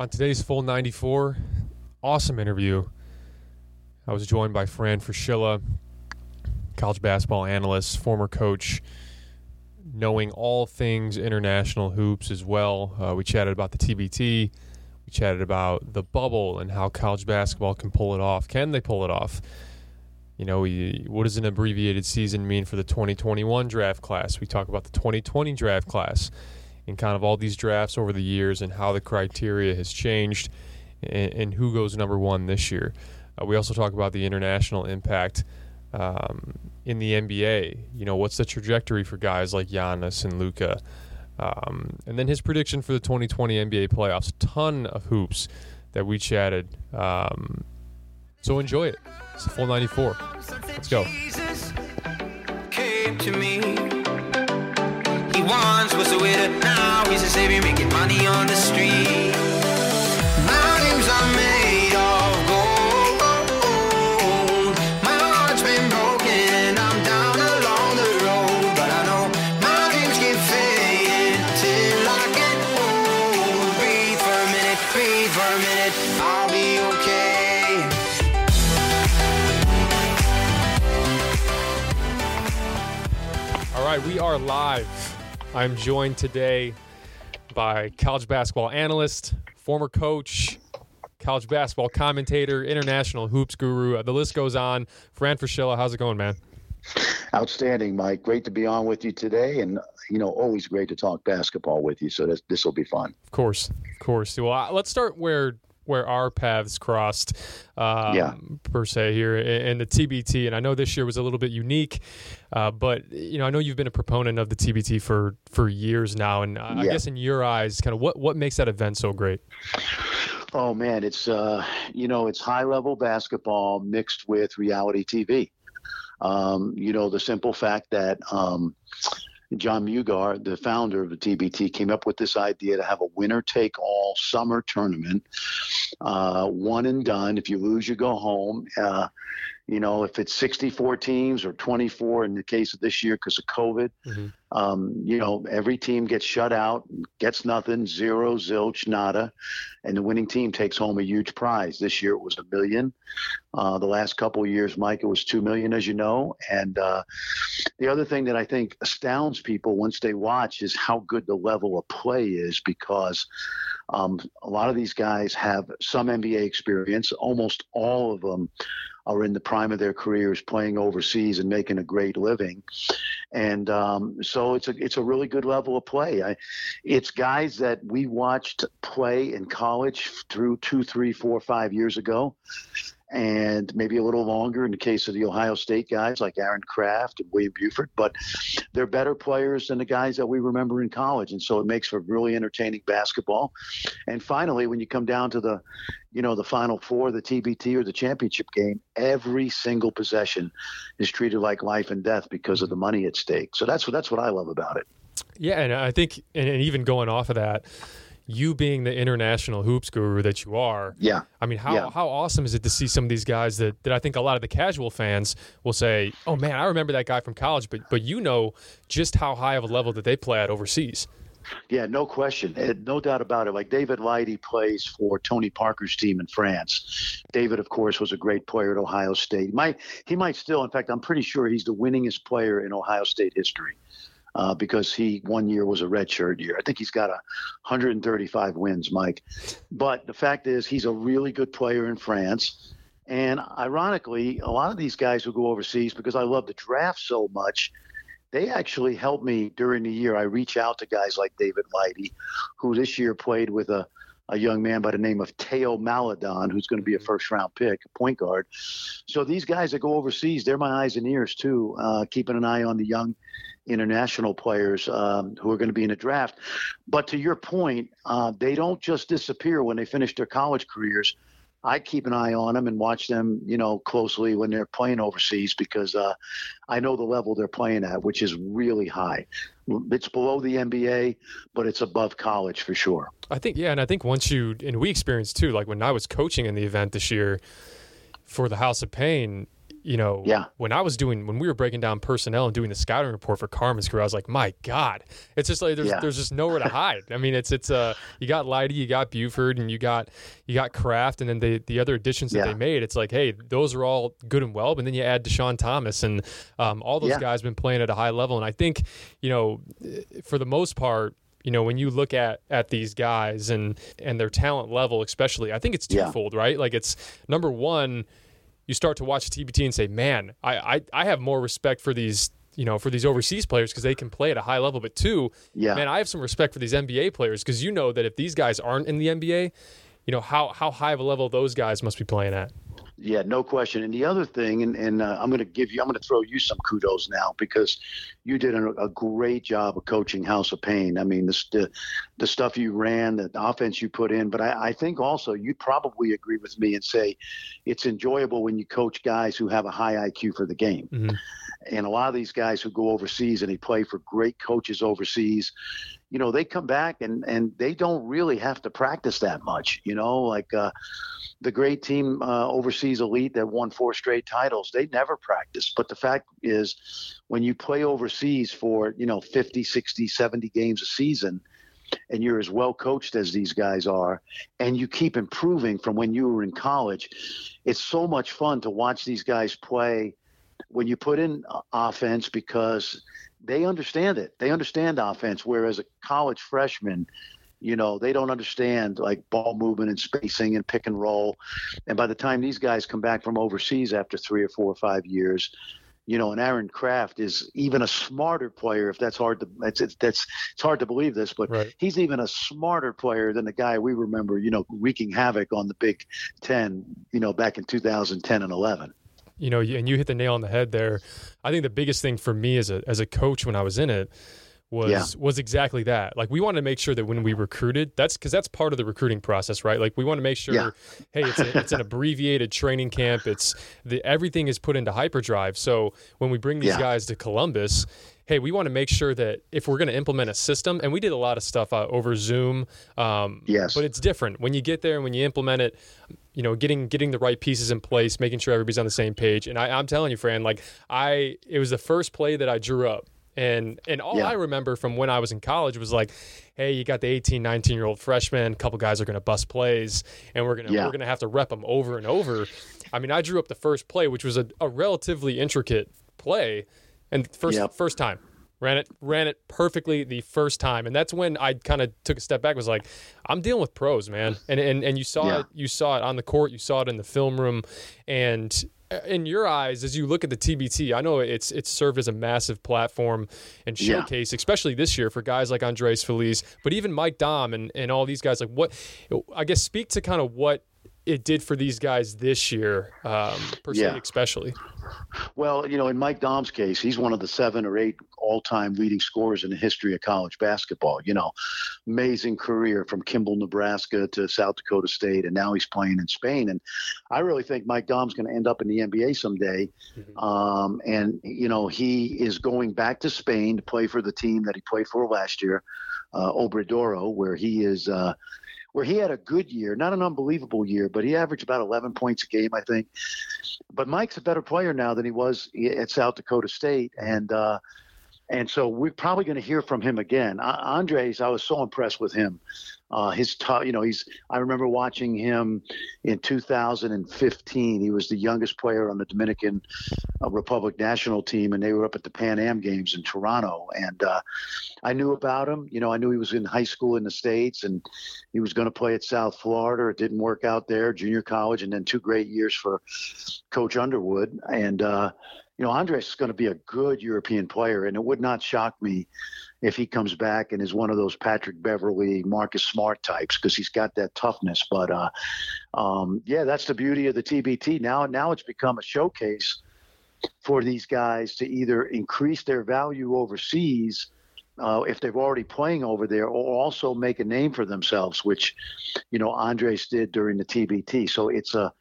on today's full 94, awesome interview. I was joined by Fran Fraschilla, college basketball analyst, former coach, knowing all things international hoops as well. Uh, we chatted about the TBT. We chatted about the bubble and how college basketball can pull it off. Can they pull it off? You know, we, what does an abbreviated season mean for the 2021 draft class? We talk about the 2020 draft class and kind of all these drafts over the years and how the criteria has changed and, and who goes number one this year. Uh, we also talk about the international impact um, in the NBA. You know, what's the trajectory for guys like Giannis and Luka? Um, and then his prediction for the 2020 NBA playoffs. Ton of hoops that we chatted. Um, so enjoy it. It's a full 94. Let's go. He once was a widow, now he's a savior making money on the street. Mountains are made of gold. My heart's been broken, I'm down along the road. But I know my dreams can fade till I get home. Breathe for a minute, breathe for a minute, I'll be okay. All right, we are live. I'm joined today by college basketball analyst, former coach, college basketball commentator, international hoops guru. Uh, the list goes on. Fran Fraschilla, how's it going, man? Outstanding, Mike. Great to be on with you today, and you know, always great to talk basketball with you. So this will be fun. Of course, of course. Well, let's start where where our paths crossed, um, yeah. per se here in the TBT. And I know this year was a little bit unique, uh, but you know, I know you've been a proponent of the TBT for for years now, and I Yeah. guess in your eyes, kind of what what makes that event so great? Oh man, it's uh, you know, it's high level basketball mixed with reality TV. Um, you know, the simple fact that um, Jon Mugar, the founder of the TBT, came up with this idea to have a winner take all summer tournament, uh, one and done. If you lose, you go home. Uh, you know, if it's 64 teams or 24 in the case of this year because of COVID, Mhm. um, you know, every team gets shut out, gets nothing, zero, zilch, nada, and the winning team takes home a huge prize. This year it was a million. Uh, the last couple of years, Mike, it was two million, as you know. And uh, the other thing that I think astounds people once they watch is how good the level of play is because um, a lot of these guys have some NBA experience. Almost all of them are in the prime of their careers playing overseas and making a great living. And um, so it's a it's a really good level of play. I, it's guys that we watched play in college through two, three, four, five years ago, and maybe a little longer in the case of the Ohio State guys like Aaron Craft and William Buford. But they're better players than the guys that we remember in college, and so it makes for really entertaining basketball. And finally, when you come down to the, you know, the Final Four, the TBT or the championship game, every single possession is treated like life and death because of the money at stake. So that's what that's what I love about it. Yeah, and I think, and, and even going off of that, you being the international hoops guru that you are, Yeah. I mean, how, Yeah. how awesome is it to see some of these guys that, that I think a lot of the casual fans will say, oh man, I remember that guy from college, but but you know just how high of a level that they play at overseas. Yeah, no question. No doubt about it. Like David Lighty plays for Tony Parker's team in France. David, of course, was a great player at Ohio State. He might, he might still, in fact, I'm pretty sure he's the winningest player in Ohio State history uh, because he one year was a redshirt year. I think he's got a 135 wins, Mike. But the fact is, he's a really good player in France. And ironically, a lot of these guys who go overseas, because I love the draft so much, they actually help me during the year. I reach out to guys like David Lighty, who this year played with a, a young man by the name of Théo Maledon, who's going to be a first round pick, a point guard. So these guys that go overseas, they're my eyes and ears too, uh, keeping an eye on the young international players um, who are going to be in the draft. But to your point, uh, they don't just disappear when they finish their college careers. I keep an eye on them and watch them, you know, closely when they're playing overseas because uh, I know the level they're playing at, which is really high. It's below the NBA, but it's above college for sure. I think yeah, and I think once you and we experienced too, like when I was coaching in the event this year for the House of Pain, you know, yeah. when I was doing when we were breaking down personnel and doing the scouting report for Carmen's Crew, I was like, my God, it's just like there's Yeah. there's just nowhere to hide. I mean, it's it's uh you got Lighty, you got Buford, and you got you got Craft, and then the the other additions that Yeah. they made. It's like, hey, those are all good and well, but then you add Deshaun Thomas, and um, all those Yeah. guys been playing at a high level, and I think you know, for the most part. You know, when you look at at these guys and and their talent level, especially, I think it's Yeah. twofold, right? Like it's number one, you start to watch TBT and say, man, I, I, I have more respect for these, you know, for these overseas players because they can play at a high level. But two, Yeah. man, I have some respect for these NBA players because you know that if these guys aren't in the NBA, you know how how high of a level those guys must be playing at. Yeah, no question. And the other thing, and, and uh, I'm going to give you, I'm going to throw you some kudos now because you did a, a great job of coaching House of Pain. I mean, the, the, the stuff you ran, the offense you put in, but I, I think also you'd probably agree with me and say it's enjoyable when you coach guys who have a high IQ for the game. Mhm. And a lot of these guys who go overseas and they play for great coaches overseas, you know, they come back and, and they don't really have to practice that much, you know, like, uh, the great team uh, overseas elite that won four straight titles they never practice. But the fact is when you play overseas for you know 50 60 70 games a season and you're as well coached as these guys are and you keep improving from when you were in college it's so much fun to watch these guys play when you put in uh, offense because they understand it. They understand offense whereas a college freshman you know they don't understand like ball movement and spacing and pick and roll. And by the time these guys come back from overseas after three or four or five years you know and aaron craft is even a smarter player if that's hard to it's it's, that's, it's hard to believe this but Right. he's even a smarter player than the guy we remember you know wreaking havoc on the big 10 you know back in 2010 and 11 You know, and you hit the nail on the head there. I think the biggest thing for me as a as a coach when I was in it was Yeah. was exactly that. Like we want to make sure that when we recruited, that's because that's part of the recruiting process, right? Like we want to make sure, Yeah. hey, it's a, it's an abbreviated training camp. It's the everything is put into hyperdrive. So when we bring these Yeah. guys to Columbus, hey, we want to make sure that if we're going to implement a system, and we did a lot of stuff uh, over Zoom, um, Yes. but it's different when you get there and when you implement it. You know, getting getting the right pieces in place, making sure everybody's on the same page. And I, I'm telling you, Fran, like I, it was the first play that I drew up. And and all Yeah. I remember from when I was in college was like, hey, you got the 18, 19 year old freshman, a couple guys are going to bust plays, and we're gonna Yeah. we're gonna have to rep them over and over. I mean, I drew up the first play, which was a, a relatively intricate play, and first Yep. first time ran it ran it perfectly the first time, and that's when I kind of took a step back. Was like, I'm dealing with pros, man, and and and you saw Yeah. it you saw it on the court, you saw it in the film room, and Uh, in your eyes, as you look at the TBT, I know it's it's served as a massive platform and Yeah. showcase, especially this year for guys like Andres Feliz, but even Mike Daum and, and all these guys. Like, what I guess speak to kind of what it did for these guys this year, um, per Yeah. especially. Well, you know, in Mike Daum's case, he's one of the seven or eight all-time leading scorers in the history of college basketball. You know, amazing career from Kimball, Nebraska to South Dakota State, and now he's playing in Spain. And I really think Mike Daum's going to end up in the NBA someday. Mhm. Um, and you know, he is going back to Spain to play for the team that he played for last year, uh, Obradoiro, where he is. Uh, where he had a good year, not an unbelievable year, but he averaged about 11 points a game, I think. But Mike's a better player now than he was at South Dakota State, and uh, and so we're probably going to hear from him again. Uh, Andres, I was so impressed with him. Uh, his you know, he's. I remember watching him in 2015. He was the youngest player on the Dominican uh, Republic national team, and they were up at the Pan Am Games in Toronto. And uh, I knew about him. You know, I knew he was in high school in the states, and he was going to play at South Florida. It didn't work out there, junior college, and then two great years for Coach Underwood. And uh, you know, Andres is going to be a good European player, and it would not shock me if he comes back and is one of those Patrick Beverley, Marcus Smart types because he's got that toughness. But uh, um, yeah, that's the beauty of the TBT. Now, now it's become a showcase for these guys to either increase their value overseas. Uh, if they're already playing over there, or also make a name for themselves, which, you know, Andres did during the TBT. So it's a,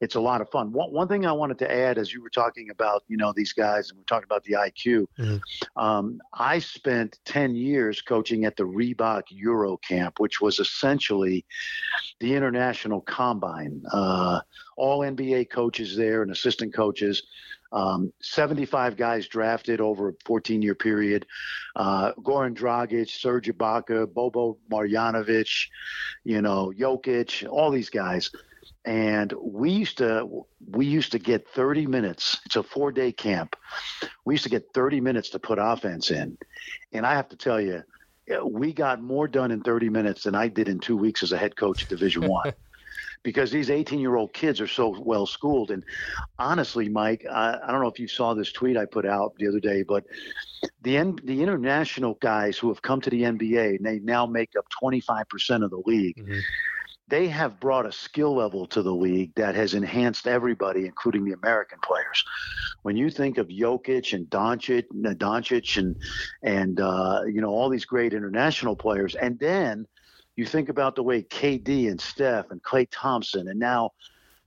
it's a lot of fun. One, one thing I wanted to add, as you were talking about, you know, these guys, and we're talking about the IQ. Mm-hmm. Um, I spent ten years coaching at the Reebok Euro Camp, which was essentially the international combine. Uh, all NBA coaches there and assistant coaches. Um, 75 guys drafted over a 14 year period. Uh, Goran Dragic, Serge Ibaka, Boban Marjanovic, you know, Jokic, all these guys. And we used to we used to get 30 minutes. It's a four day camp. We used to get 30 minutes to put offense in, and I have to tell you, we got more done in 30 minutes than I did in two weeks as a head coach at Division One because these 18 year old kids are so well schooled. And honestly, Mike, I, I, don't know if you saw this tweet I put out the other day, but the the international guys who have come to the NBA and they now make up 25% of the league. Mm-hmm. They have brought a skill level to the league that has enhanced everybody, including the American players. When you think of Jokic and Doncic, Doncic and and uh, you know all these great international players, and then you think about the way KD and Steph and Klay Thompson and now,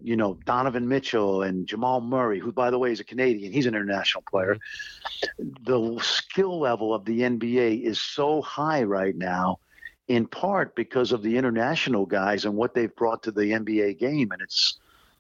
you know, Donovan Mitchell and Jamal Murray, who by the way is a Canadian, he's an international player. The skill level of the NBA is so high right now, in part because of the international guys and what they've brought to the NBA game, and it's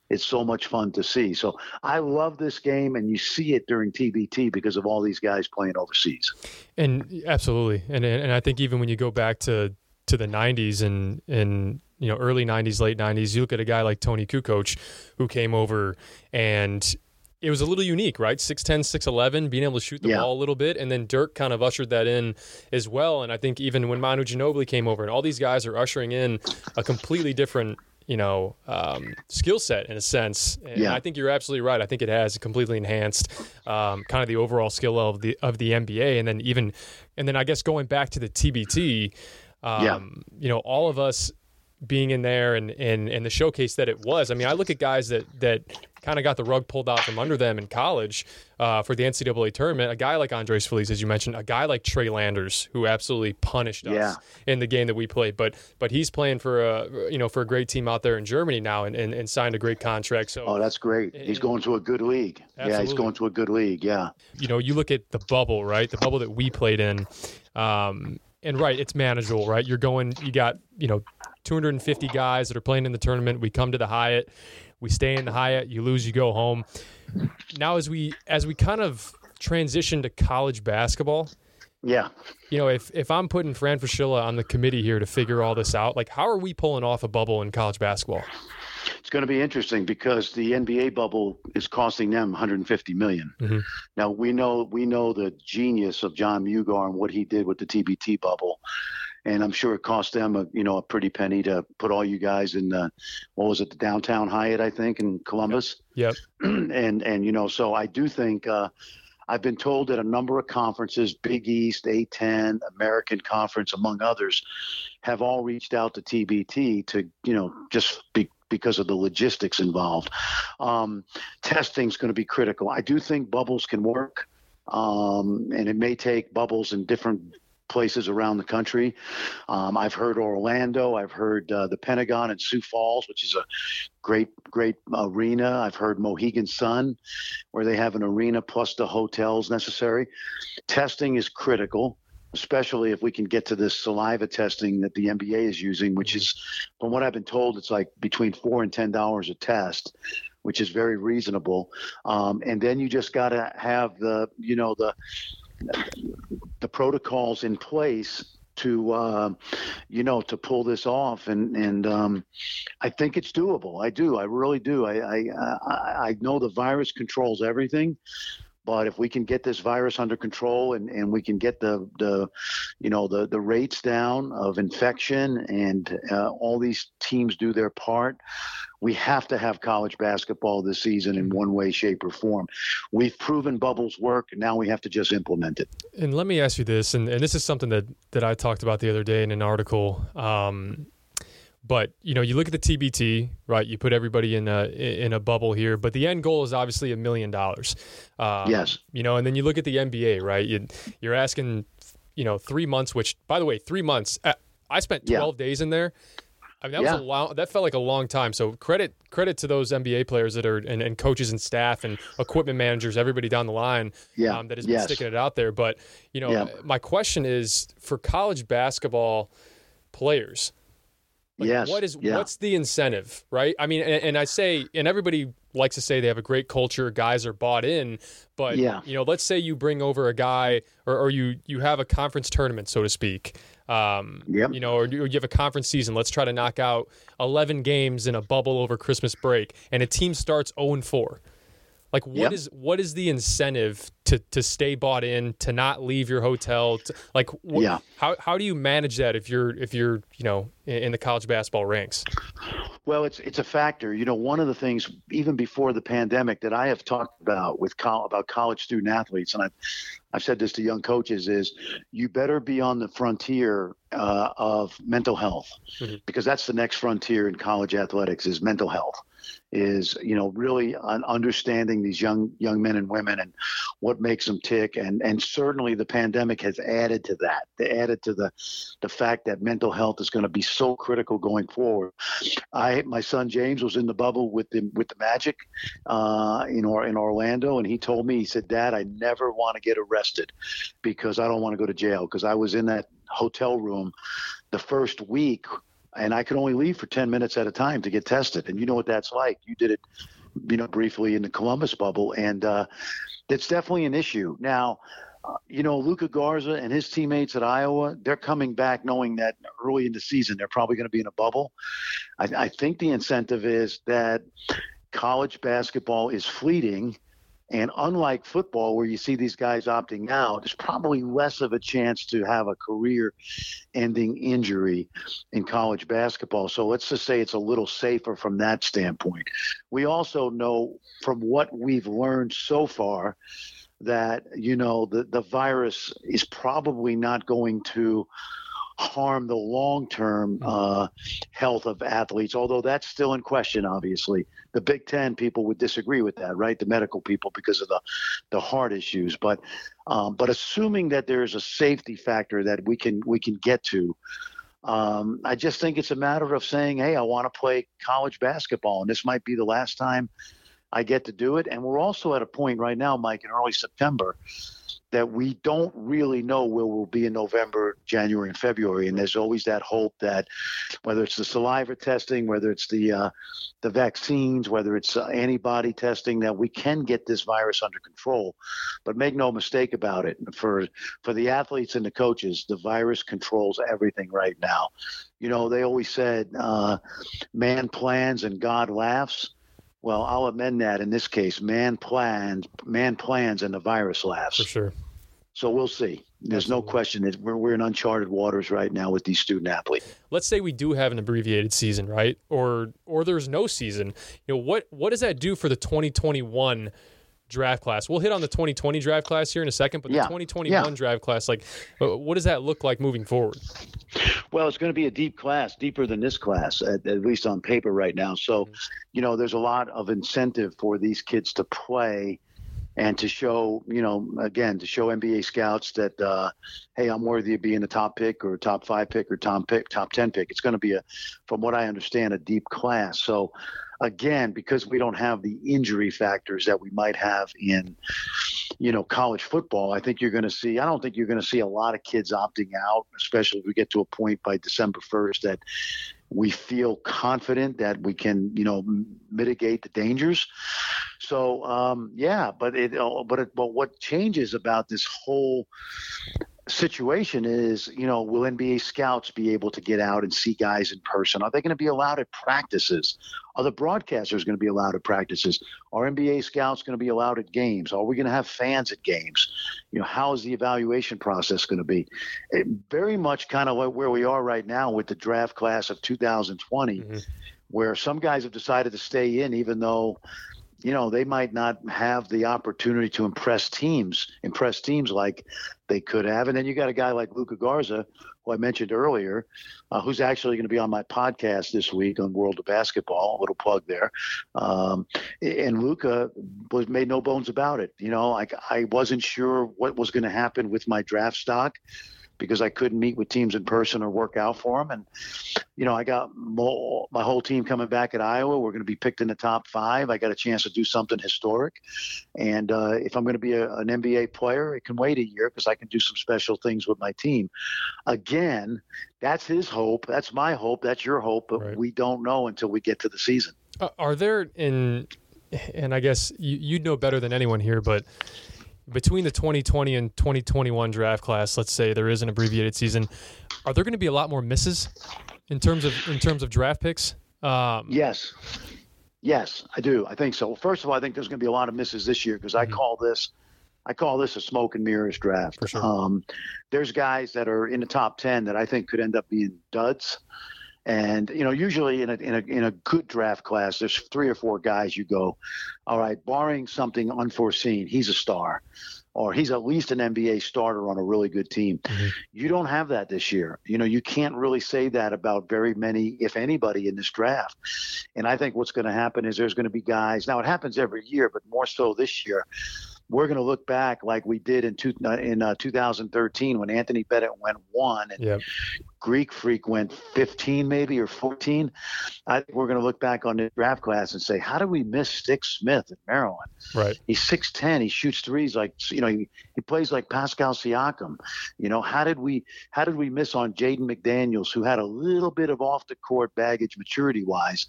it's so much fun to see. So I love this game, and you see it during TBT because of all these guys playing overseas. And absolutely, and and I think even when you go back to to the 90s and and you know early 90s late 90s you look at a guy like Toni Kukoc who came over and it was a little unique, right? 6'10, 6'11, being able to shoot the yeah. ball a little bit. And then Dirk kind of ushered that in as well. And I think even when Manu Ginobili came over and all these guys are ushering in a completely different, you know, um, skill set in a sense. And yeah. I think you're absolutely right. I think it has completely enhanced um, kind of the overall skill of the of the NBA. And then even, and then I guess going back to the TBT, um, yeah. You know, all of us being in there and, and, and the showcase that it was. I mean, I look at guys that, that kind of got the rug pulled out from under them in college uh, for the NCAA tournament. A guy like Andres Feliz, as you mentioned, a guy like Trey Landers, who absolutely punished us yeah. in the game that we played. But but he's playing for a you know for a great team out there in Germany now and, and, and signed a great contract. So oh, that's great. He's going to a good league. Absolutely. Yeah, he's going to a good league. Yeah. You know, you look at the bubble, right? The bubble that we played in. Um, and right, it's manageable, right? You're going, you got, you know, 250 guys that are playing in the tournament. We come to the Hyatt, we stay in the Hyatt. You lose, you go home. Now, as we as we kind of transition to college basketball, yeah, you know, if if I'm putting Fran Fraschilla on the committee here to figure all this out, like how are we pulling off a bubble in college basketball? It's going to be interesting because the NBA bubble is costing them 150 million. Mm-hmm. Now we know we know the genius of Jon Mugar and what he did with the TBT bubble, and I'm sure it cost them a you know a pretty penny to put all you guys in the what was it the downtown Hyatt I think in Columbus. Yep. and and you know so I do think. Uh, I've been told that a number of conferences, Big East, A10, American Conference, among others, have all reached out to TBT to, you know, just be, because of the logistics involved. Um, testing is going to be critical. I do think bubbles can work, um, and it may take bubbles in different places around the country. Um, I've heard Orlando. I've heard uh, the Pentagon in Sioux Falls, which is a great, great arena. I've heard Mohegan Sun, where they have an arena plus the hotels necessary. Testing is critical especially if we can get to this saliva testing that the NBA is using, which is, from what I've been told, it's like between four and ten dollars a test, which is very reasonable. Um, and then you just got to have the, you know, the the protocols in place to uh, you know to pull this off. And and um, I think it's doable. I do. I really do. I, I I know the virus controls everything but if we can get this virus under control and, and we can get the, the you know the, the rates down of infection and uh, all these teams do their part, we have to have college basketball this season in one way, shape, or form. We've proven bubbles work. Now we have to just implement it. And let me ask you this, and, and this is something that, that I talked about the other day in an article. Um, but you know, you look at the TBT, right? You put everybody in a in a bubble here, but the end goal is obviously a million dollars. Um, yes. You know, and then you look at the NBA, right? You, you're asking, you know, three months. Which, by the way, three months. Uh, I spent 12 yeah. days in there. I mean, that yeah. was a long. That felt like a long time. So credit credit to those NBA players that are and, and coaches and staff and equipment managers, everybody down the line, yeah. um, that has been yes. sticking it out there. But you know, my question is for college basketball players. Like, yes. What is yeah. what's the incentive, right? I mean, and, and, I say, and everybody likes to say they have a great culture, guys are bought in, but yeah. you know, let's say you bring over a guy, or, or you you have a conference tournament, so to speak, um, yep. you know, or you have a conference season. Let's try to knock out 11 games in a bubble over Christmas break, and a team starts 0 and 4. Like what yep. is what is the incentive to to stay bought in, to not leave your hotel? To, like wh- yeah. how how do you manage that if you're if you're you know in, in the college basketball ranks? Well, it's it's a factor. You know, one of the things even before the pandemic that I have talked about with col- about college student athletes, and I've I've said this to young coaches, is you better be on the frontier uh, of mental health mm-hmm. because that's the next frontier in college athletics is mental health is you know really understanding these young young men and women and what makes them tick. And and certainly the pandemic has added to that. They added to the the fact that mental health is going to be so critical going forward. I my son james was in the bubble with the with the magic uh in or in orlando and he told me he said dad i never want to get arrested because i don't want to go to jail. Because i was in that hotel room the first week and I could only leave for 10 minutes at a time to get tested. And you know what that's like. You did it, you know, briefly in the Columbus bubble, and uh, it's definitely an issue. Now, uh, you know, Luka Garza and his teammates at Iowa, they're coming back knowing that early in the season they're probably going to be in a bubble. I, I think the incentive is that college basketball is fleeting and unlike football, where you see these guys opting out, there's probably less of a chance to have a career ending injury in college basketball. So let's just say it's a little safer from that standpoint. We also know from what we've learned so far that, you know, the, the virus is probably not going to harm the long term mm-hmm. uh, health of athletes, although that's still in question, obviously. The Big Ten people would disagree with that, right? The medical people because of the, the heart issues. But um, but assuming that there's a safety factor that we can we can get to, um, I just think it's a matter of saying, hey, I want to play college basketball, and this might be the last time I get to do it. And we're also at a point right now, Mike, in early September that we don't really know where we'll be in November, January, and February. And there's always that hope that whether it's the saliva testing, whether it's the uh, the vaccines, whether it's uh, antibody testing, that we can get this virus under control. But make no mistake about it, for for the athletes and the coaches, the virus controls everything right now. You know, they always said, uh, "Man plans and God laughs." Well, I'll amend that in this case. Man plans, man plans, and the virus laughs. For sure. So we'll see. There's Absolutely. no question that we're, we're in uncharted waters right now with these student athletes. Let's say we do have an abbreviated season, right? Or or there's no season. You know what what does that do for the 2021 draft class? We'll hit on the 2020 draft class here in a second, but the yeah. 2021 yeah. draft class, like, uh, what does that look like moving forward? Well, it's going to be a deep class, deeper than this class, at, at least on paper right now. So, mm-hmm. you know, there's a lot of incentive for these kids to play and to show, you know, again, to show NBA scouts that, uh, hey, I'm worthy of being a top pick or top five pick or top pick, top ten pick. It's going to be a, from what I understand, a deep class. So, again, because we don't have the injury factors that we might have in, you know, college football, I think you're going to see. I don't think you're going to see a lot of kids opting out, especially if we get to a point by December 1st that we feel confident that we can, you know, mitigate the dangers. So um, yeah, but it, but it, but what changes about this whole situation is, you know, will NBA scouts be able to get out and see guys in person? Are they going to be allowed at practices? Are the broadcasters going to be allowed at practices? Are NBA scouts going to be allowed at games? Are we going to have fans at games? You know, how is the evaluation process going to be? It, very much kind of where we are right now with the draft class of 2020, mm-hmm. where some guys have decided to stay in even though you know they might not have the opportunity to impress teams impress teams like they could have. And then you got a guy like luka garza who i mentioned earlier uh, who's actually going to be on my podcast this week on world of basketball a little plug there. Um, and luka was made no bones about it. You know like i wasn't sure what was going to happen with my draft stock because I couldn't meet with teams in person or work out for them. And, you know, I got more, my whole team coming back at Iowa. We're going to be picked in the top five. I got a chance to do something historic. And uh, if I'm going to be a, an NBA player, it can wait a year because I can do some special things with my team. Again, that's his hope. That's my hope. That's your hope. But right. we don't know until we get to the season. Uh, are there in, and I guess you, you'd know better than anyone here, but between the 2020 and 2021 draft class, let's say there is an abbreviated season, are there going to be a lot more misses in terms of in terms of draft picks? Um, yes, yes, I do. I think so. Well, first of all, I think there's going to be a lot of misses this year because mm-hmm. I call this. I call this a smoke and mirrors draft. Sure. Um, there's guys that are in the top ten that I think could end up being duds. And you know, usually in a in a in a good draft class, there's three or four guys you go, all right, barring something unforeseen, he's a star, or he's at least an NBA starter on a really good team. Mm-hmm. You don't have that this year. You know, you can't really say that about very many, if anybody, in this draft. And I think what's going to happen is there's going to be guys. Now it happens every year, but more so this year we're going to look back like we did in two, in uh, 2013 when Anthony Bennett went one and yep. Greek Freak went 15 maybe or 14. I think we're going to look back on the draft class and say, how did we miss Stix Smith at Maryland? Right. He's 6'10. He shoots threes like you know he, he plays like Pascal Siakam. You know how did we how did we miss on Jaden McDaniels who had a little bit of off the court baggage maturity wise,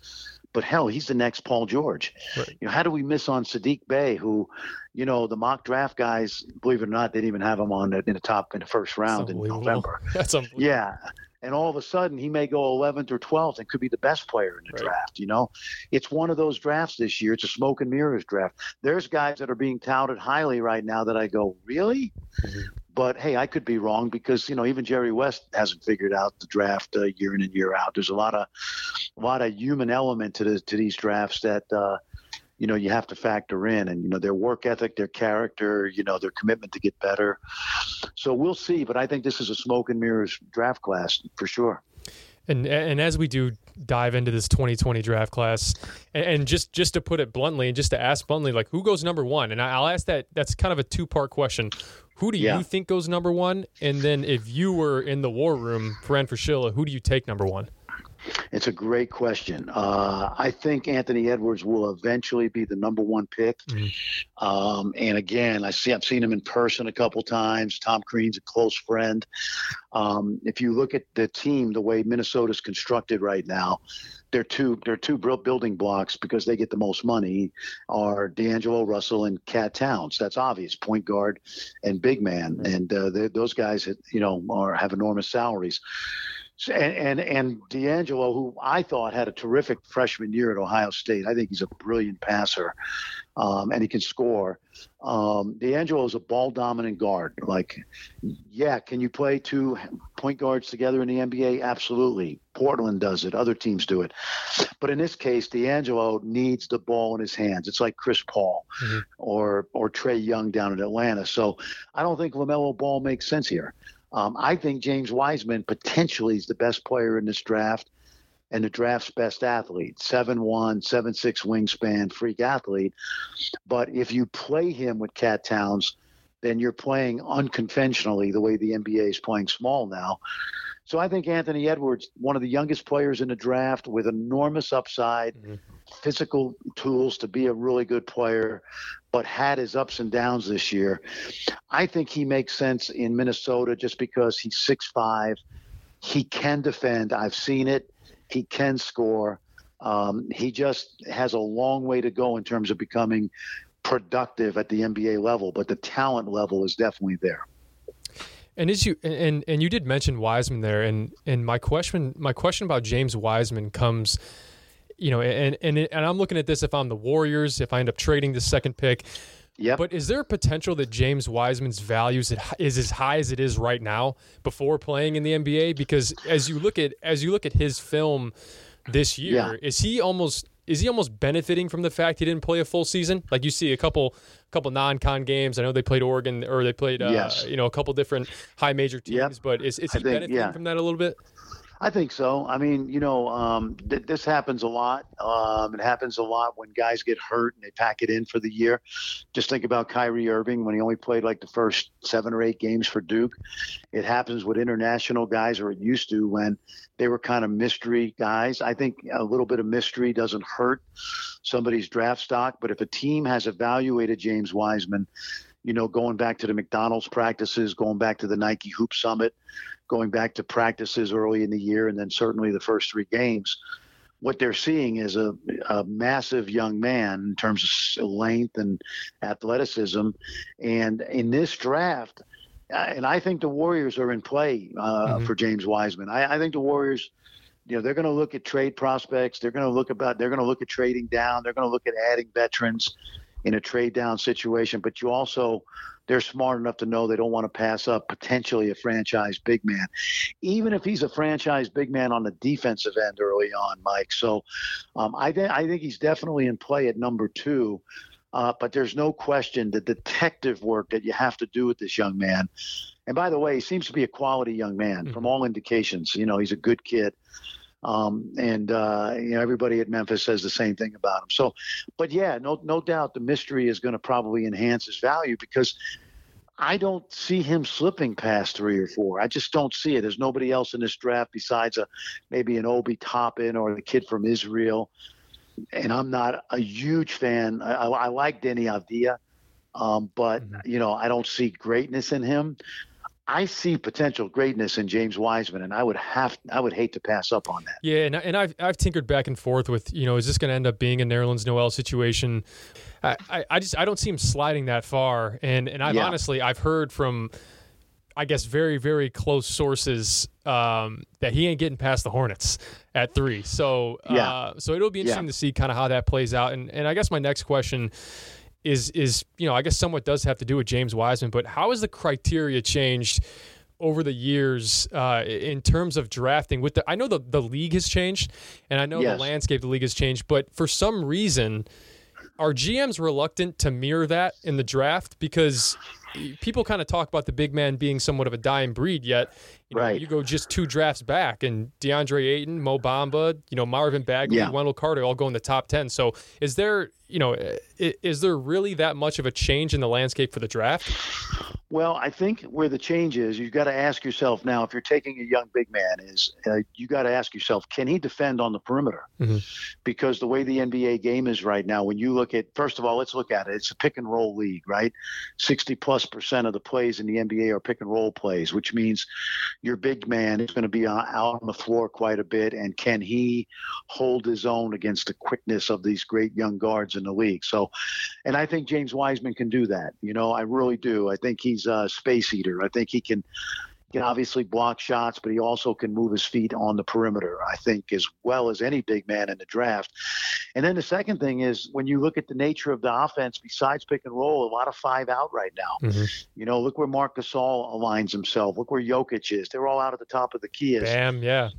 but hell, he's the next Paul George. Right. You know, how do we miss on Sadiq Bey, who, you know, the mock draft guys, believe it or not, they didn't even have him on in the top in the first round in November. That's unbelievable. Yeah. And all of a sudden, he may go 11th or 12th and could be the best player in the right. draft. You know, it's one of those drafts this year. It's a smoke and mirrors draft. There's guys that are being touted highly right now that I go, really? Mm-hmm. But hey, I could be wrong because you know even Jerry West hasn't figured out the draft uh, year in and year out. There's a lot of a lot of human element to the, to these drafts that uh, you know you have to factor in, and you know their work ethic, their character, you know their commitment to get better. So we'll see, but I think this is a smoke and mirrors draft class for sure. And and as we do dive into this 2020 draft class, and, and, just just to put it bluntly, and just to ask bluntly, like who goes number one? And I'll ask that. That's kind of a two part question. Who do yeah. you think goes number one? And then if you were in the war room, Fran Fraschilla, who do you take number one? It's a great question. Uh, I think Anthony Edwards will eventually be the number one pick. Mm-hmm. Um, and again, I see I've seen him in person a couple times. Tom Crean's a close friend. Um, if you look at the team, the way Minnesota's constructed right now, they're two they're two building blocks because they get the most money are D'Angelo Russell and KAT Towns. That's obvious, point guard and big man, and uh, those guys you know are have enormous salaries and, and and D'Angelo, who I thought had a terrific freshman year at Ohio State. I think he's a brilliant passer, um, and he can score. Um, D'Angelo is a ball dominant guard. Like, yeah, can you play two point guards together in the NBA? Absolutely. Portland does it. Other teams do it. But in this case, D'Angelo needs the ball in his hands. It's like Chris Paul mm-hmm. or or Trae Young down in Atlanta. So I don't think LaMelo Ball makes sense here. Um, I think James Wiseman potentially is the best player in this draft and the draft's best athlete. 7'1, 7'6 wingspan, freak athlete. But if you play him with KAT Towns, then you're playing unconventionally the way the NBA is playing small now. So I think Anthony Edwards, one of the youngest players in the draft with enormous upside, mm-hmm. physical tools to be a really good player, but had his ups and downs this year. I think he makes sense in Minnesota just because he's six five. He can defend. I've seen it. He can score. Um, he just has a long way to go in terms of becoming productive at the NBA level, but the talent level is definitely there. And is you and and you did mention Wiseman there, and and my question my question about James Wiseman comes, you know, and and and I'm looking at this if I'm the Warriors, if I end up trading the second pick. Yeah. But is there a potential that James Wiseman's values is as high as it is right now before playing in the NBA? Because as you look at as you look at his film this year, yeah. is he almost is he almost benefiting from the fact he didn't play a full season? Like you see a couple couple non-con games. I know they played Oregon or they played uh, yes. you know a couple different high major teams, yep. but is, is he think, benefiting yeah. from that a little bit? I think so. I mean, you know, um, th- this happens a lot. Um, it happens a lot when guys get hurt and they pack it in for the year. Just think about Kyrie Irving when he only played like the first seven or eight games for Duke. It happens with international guys, or it used to when they were kind of mystery guys. I think a little bit of mystery doesn't hurt somebody's draft stock, but if a team has evaluated James Wiseman, you know, going back to the McDonald's practices, going back to the Nike Hoop Summit, going back to practices early in the year, and then certainly the first three games, what they're seeing is a, a massive young man in terms of length and athleticism. And in this draft, uh, and I think the Warriors are in play uh, mm-hmm. for James Wiseman. I, I think the Warriors you know they're going to look at trade prospects they're going to look about they're going to look at trading down they're going to look at adding veterans in a trade down situation but you also they're smart enough to know they don't want to pass up potentially a franchise big man, even if he's a franchise big man on the defensive end early on, Mike. So um, I, th- I think he's definitely in play at number two. Uh, but there's no question the detective work that you have to do with this young man. And by the way, he seems to be a quality young man mm-hmm. from all indications. You know, he's a good kid. Um, and uh, you know everybody at Memphis says the same thing about him. So, but yeah, no no doubt the mystery is going to probably enhance his value because I don't see him slipping past three or four. I just don't see it. There's nobody else in this draft besides a maybe an Obi Toppin or the kid from Israel. And I'm not a huge fan. I, I like Deni Avdija, um, but mm-hmm. you know I don't see greatness in him. I see potential greatness in James Wiseman, and I would have, I would hate to pass up on that. Yeah, and, and I've, I've tinkered back and forth with, you know, is this going to end up being a Nerlens Noel situation? I, I, I, just, I don't see him sliding that far, and and I've yeah. honestly, I've heard from, I guess, very, very close sources um, that he ain't getting past the Hornets at three. So, yeah. Uh, so it'll be interesting yeah. to see kind of how that plays out. And and I guess my next question is is you know I guess somewhat does have to do with James Wiseman, but how has the criteria changed over the years uh, in terms of drafting? With the I know the the league has changed, and I know yes. the landscape of the league has changed, but for some reason, are GMs reluctant to mirror that in the draft because people kind of talk about the big man being somewhat of a dying breed, yet you, know, right. you go just two drafts back, and DeAndre Ayton, Mo Bamba, you know Marvin Bagley, yeah. Wendell Carter all go in the top ten. So is there, you know, is there really that much of a change in the landscape for the draft? Well, I think where the change is, you've got to ask yourself now, if you're taking a young big man, is uh, you got to ask yourself, can he defend on the perimeter? Mm-hmm. Because the way the NBA game is right now, when you look at, first of all, let's look at it. It's a pick and roll league, right? 60 plus percent of the plays in the NBA are pick and roll plays, which means your big man is going to be uh, out on the floor quite a bit. And can he hold his own against the quickness of these great young guards in the league? So, and I think James Wiseman can do that. You know, I really do. I think he's a space eater. I think he can can obviously block shots, but he also can move his feet on the perimeter, I think, as well as any big man in the draft. And then the second thing is when you look at the nature of the offense, besides pick and roll, a lot of five out right now. Mm-hmm. You know, look where Marc Gasol aligns himself. Look where Jokic is. They're all out at the top of the key. Bam, yeah.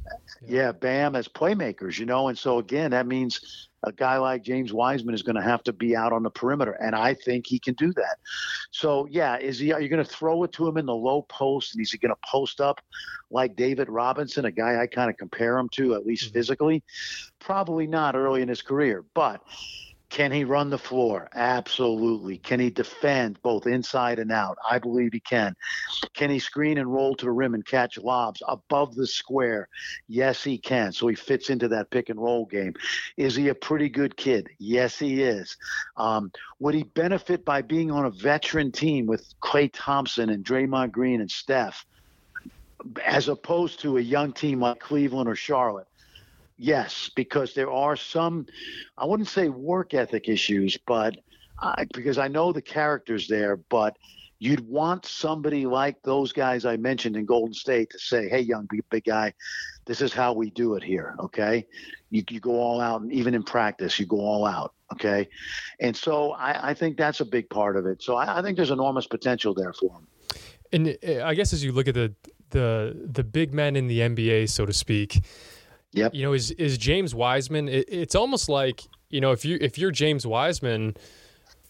Yeah, Bam as playmakers, you know. And so, again, that means a guy like James Wiseman is going to have to be out on the perimeter, and I think he can do that. So yeah, is he? Are you going to throw it to him in the low post, and is he going to post up like David Robinson, a guy I kind of compare him to, at least mm-hmm. physically? Probably not early in his career, but can he run the floor? Absolutely. Can he defend both inside and out? I believe he can. Can he screen and roll to the rim and catch lobs above the square? Yes, he can. So he fits into that pick and roll game. Is he a pretty good kid? Yes, he is. Um, would he benefit by being on a veteran team with Klay Thompson and Draymond Green and Steph? As opposed to a young team like Cleveland or Charlotte. Yes, because there are some, I wouldn't say work ethic issues, but I, because I know the characters there, but you'd want somebody like those guys I mentioned in Golden State to say, hey, young big, guy, this is how we do it here, okay? You, you go all out, and even in practice, you go all out, okay? And so I, I think that's a big part of it. So I, I think there's enormous potential there for him. And uh, I guess as you look at the the the big men in the NBA, so to speak, Yep. You know, is is James Wiseman? It, it's almost like you know if you if you're James Wiseman,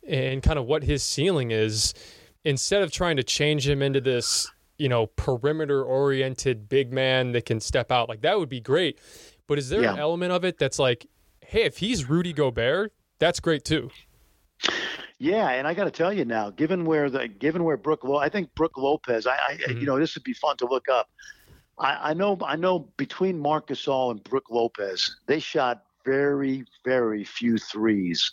and kind of what his ceiling is, instead of trying to change him into this you know, perimeter oriented big man that can step out. Like that would be great. But is there Yeah. an element of it that's like, hey, if he's Rudy Gobert, that's great too. Yeah, and I got to tell you now, given where the given where Brook, Lo- I think Brook Lopez, I, I Mhm. you know, this would be fun to look up. I, I know, I know, between Marc Gasol and Brook Lopez, they shot very, very few threes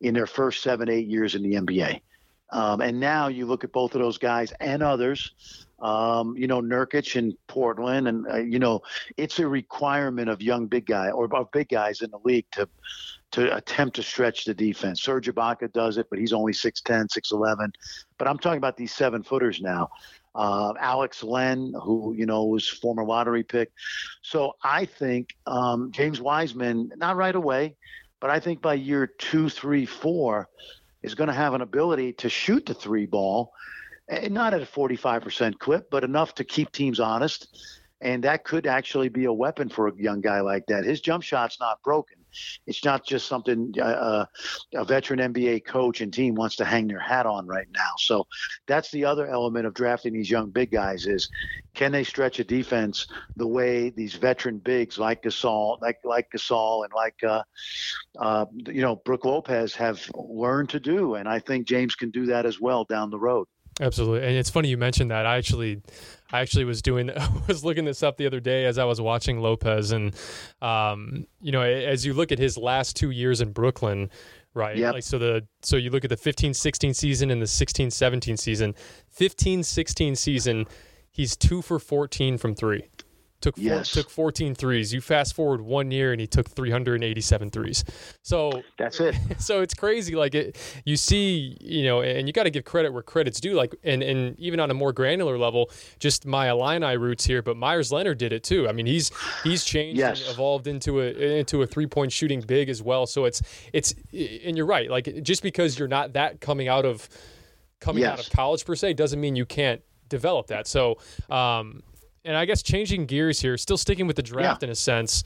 in their first seven, eight years in the NBA. Um, and now you look at both of those guys and others, um, you know, Nurkic in Portland, and uh, you know, it's a requirement of young big guy or of big guys in the league to to attempt to stretch the defense. Serge Ibaka does it, but he's only 6'10", 6'11". But I'm talking about these seven footers now. Uh, Alex Len, who you know was former lottery pick. So I think um, James Wiseman, not right away, but I think by year two, three, four, is going to have an ability to shoot the three ball, and not at a 45% clip, but enough to keep teams honest. And that could actually be a weapon for a young guy like that. His jump shot's not broken. It's not just something uh, uh, a veteran NBA coach and team wants to hang their hat on right now. So that's the other element of drafting these young big guys is can they stretch a defense the way these veteran bigs like Gasol, like like Gasol and like uh, uh, you know Brook Lopez have learned to do, and I think James can do that as well down the road. Absolutely, and it's funny you mentioned that. I actually, I actually was doing, I was looking this up the other day as I was watching Lopez, and um, you know, as you look at his last two years in Brooklyn, right? Yep. Like so the so you look at the 15-16 season and the 16-17 season. 15-16 season, he's two for fourteen from three. Took four, Yes. took 14 threes. You fast forward one year and he took 387 threes. So That's it. so it's crazy like it you see you know and you got to give credit where credit's due like and and even on a more granular level just my Illini roots here but Meyers Leonard did it too I mean he's he's changed Yes. and evolved into a into a three point shooting big as well so it's it's and you're right like just because you're not that coming out of coming out of college per se doesn't mean you can't develop that so um and I guess changing gears here still sticking with the draft in a sense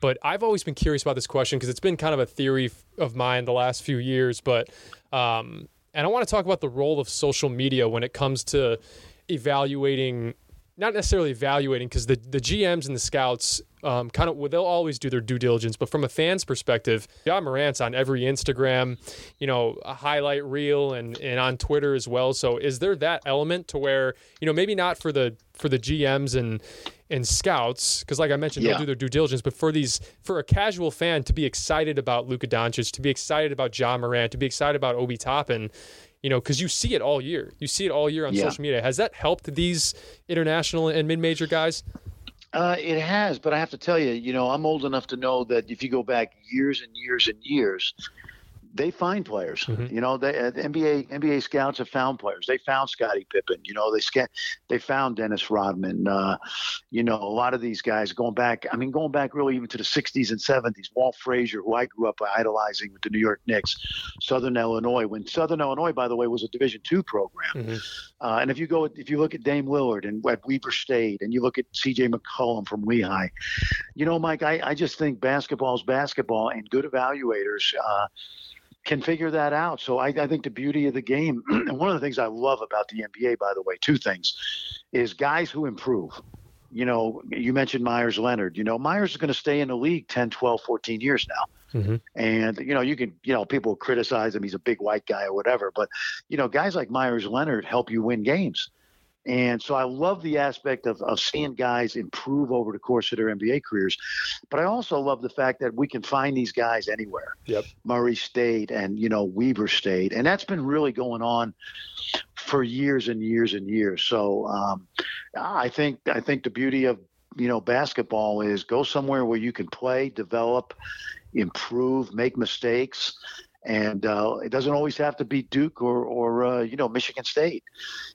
but I've always been curious about this question because it's been kind of a theory of mine the last few years. But um, and I want to talk about the role of social media when it comes to evaluating, not necessarily evaluating, because the the GMs and the scouts um, kind of well, they'll always do their due diligence. But from a fan's perspective, Ja Morant's on every Instagram, you know, a highlight reel and and on Twitter as well. So is there that element to where you know maybe not for the for the GMs and and scouts because like I mentioned Yeah. they'll do their due diligence but for these for a casual fan to be excited about Luka Doncic to be excited about Ja Morant to be excited about Obi Toppin you know because you see it all year. You see it all year on Yeah. social media. Has that helped these international and mid-major guys? Uh, it has, but I have to tell you, you know, I'm old enough to know that if you go back years and years and years, they find players. Mhm. You know, they, uh, NBA NBA scouts have found players. They found Scottie Pippen. You know, they sca- they found Dennis Rodman. Uh, you know, a lot of these guys going back. I mean, going back really even to the '60s and '70s. Walt Frazier, who I grew up idolizing with the New York Knicks, Southern Illinois. When Southern Illinois, by the way, was a Division two program. Mhm. Uh, and if you go, if you look at Dame Lillard and at Weber State, and you look at C.J. McCollum from Lehigh, you know, Mike, I, I just think basketball is basketball, and good evaluators uh, can figure that out. So I, I think the beauty of the game, and one of the things I love about the NBA, by the way, two things, is guys who improve. You know, you mentioned Meyers Leonard. You know, Meyers is going to stay in the league 10, 12, 14 years now. Mhm. And, you know, you can, you know, people criticize him. He's a big white guy or whatever. But, you know, guys like Meyers Leonard help you win games. And so I love the aspect of, of seeing guys improve over the course of their NBA careers. But I also love the fact that we can find these guys anywhere. Yep. Murray State and, you know, Weber State. And that's been really going on for years and years and years. So um, I think I think the beauty of you know basketball is go somewhere where you can play, develop, improve, make mistakes, and uh, it doesn't always have to be Duke or or uh, you know Michigan State.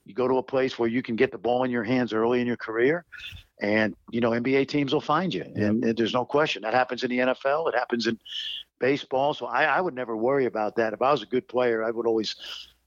You go to a place where you can get the ball in your hands early in your career. And you know NBA teams will find you, and, and there's no question that happens in the NFL. It happens in baseball. So I, I would never worry about that. If I was a good player, I would always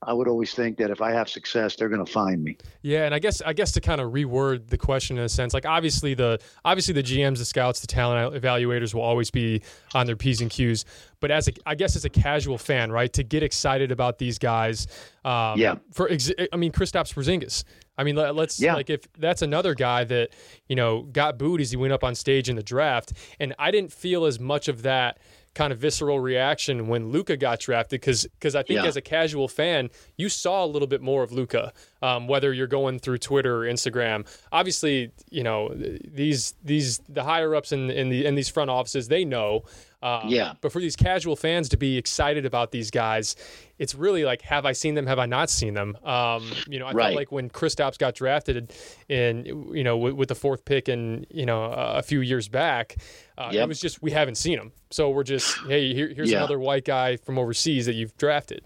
I would always think that if I have success, they're going to find me. Yeah, and I guess I guess to kind of reword the question in a sense, like obviously the obviously the GMs, the scouts, the talent evaluators will always be on their p's and q's. But as a, I guess as a casual fan, right, to get excited about these guys, um, yeah. For ex- I mean, Kristaps Porzingis. I mean, let, us yeah. like if that's another guy that you know got booed as he went up on stage in the draft, and I didn't feel as much of that kind of visceral reaction when Luka got drafted because because I think yeah. as a casual fan, you saw a little bit more of Luka um, whether you're going through Twitter or Instagram. Obviously, you know these these the higher ups in in the in these front offices they know. Um, yeah. But for these casual fans to be excited about these guys, it's really like, have I seen them? Have I not seen them? Um, you know, I right. felt like when Kristaps got drafted in, you know, with, with, the fourth pick and, you know, a few years back, uh, yep. it was just, we haven't seen him. So we're just, hey, here, here's yeah. another white guy from overseas that you've drafted.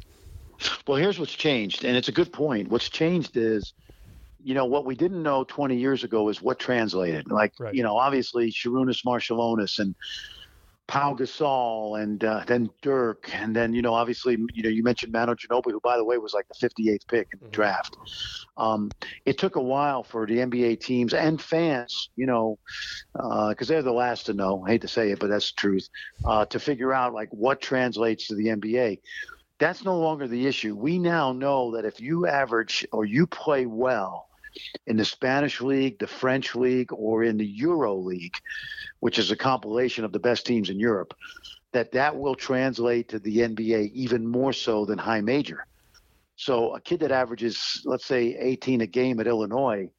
Well, here's what's changed. And it's a good point. What's changed is, you know what we didn't know 20 years ago is what translated. Like right. you know, obviously Sarunas Marciulionis and Pau Gasol and uh, then Dirk, and then you know obviously you know you mentioned Manu Ginobili, who by the way was like the 58th pick in the mm-hmm. draft. Um, it took a while for the NBA teams and fans, you know, because uh, they're the last to know. I hate to say it, but that's the truth. Uh, to figure out like what translates to the NBA. That's no longer the issue. We now know that if you average or you play well in the Spanish league, the French league, or in the Euro league, which is a compilation of the best teams in Europe, that that will translate to the NBA even more so than high major. So a kid that averages, let's say, 18 a game at Illinois,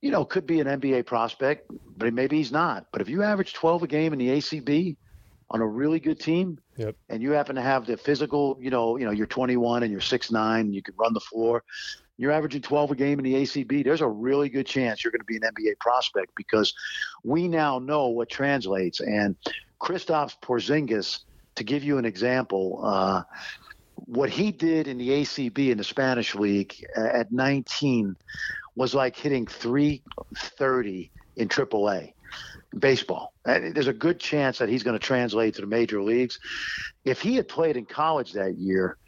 you know, could be an NBA prospect, but maybe he's not. But if you average 12 a game in the ACB on a really good team, yep. and you happen to have the physical, you know, you know, you're 21 and you're 6'9", and you can run the floor, you're averaging 12 a game in the ACB, there's a really good chance you're going to be an NBA prospect because we now know what translates. And Kristaps Porzingis, to give you an example, uh, what he did in the ACB in the Spanish league at 19 was like hitting 330 in AAA baseball. There's a good chance that he's going to translate to the major leagues. If he had played in college that year,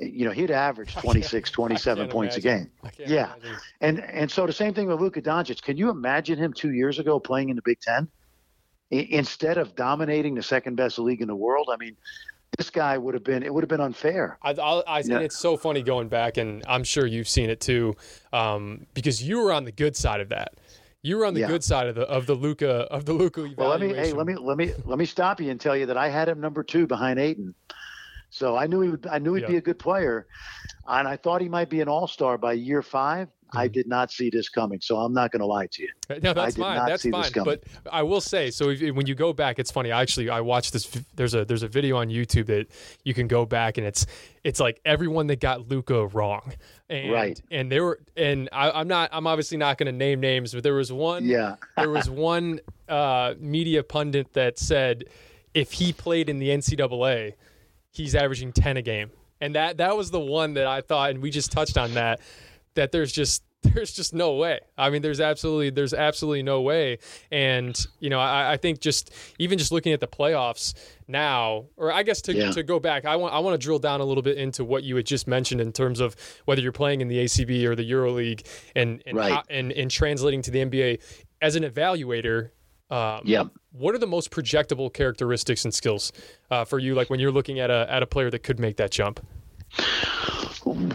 you know, he'd average 26, 27 points imagine. a game. Yeah. Imagine. And and so the same thing with Luka Doncic. Can you imagine him two years ago playing in the Big Ten? I, instead of dominating the second best league in the world, I mean, this guy would have been it would have been unfair. I, I, I yeah. it's so funny going back, and I'm sure you've seen it too, um, because you were on the good side of that. You were on the yeah. good side of the of the Luka of the Luka Well, let me hey, let me let me let me stop you and tell you that I had him number two behind Ayton. So I knew he would. I knew he'd yeah. be a good player, and I thought he might be an all star by year 5 mm-hmm. I did not see this coming, so I'm not going to lie to you. No, that's fine. That's fine. But I will say, so if, when you go back, it's funny. I actually I watched this. There's a there's a video on YouTube that you can go back, and it's it's like everyone that got Luka wrong, and, right? And there were, and I, am not. I'm obviously not going to name names, but there was one. Yeah. there was one uh, media pundit that said if he played in the NCAA he's averaging 10 a game. And that that was the one that I thought and we just touched on that that there's just there's just no way. I mean, there's absolutely there's absolutely no way. And you know, I, I think just even just looking at the playoffs now, or I guess to, yeah. to go back, I want I want to drill down a little bit into what you had just mentioned in terms of whether you're playing in the ACB or the EuroLeague, and and, right. how, and and translating to the NBA as an evaluator. Um, yeah what are the most projectable characteristics and skills uh, for you? Like when you're looking at a at a player that could make that jump.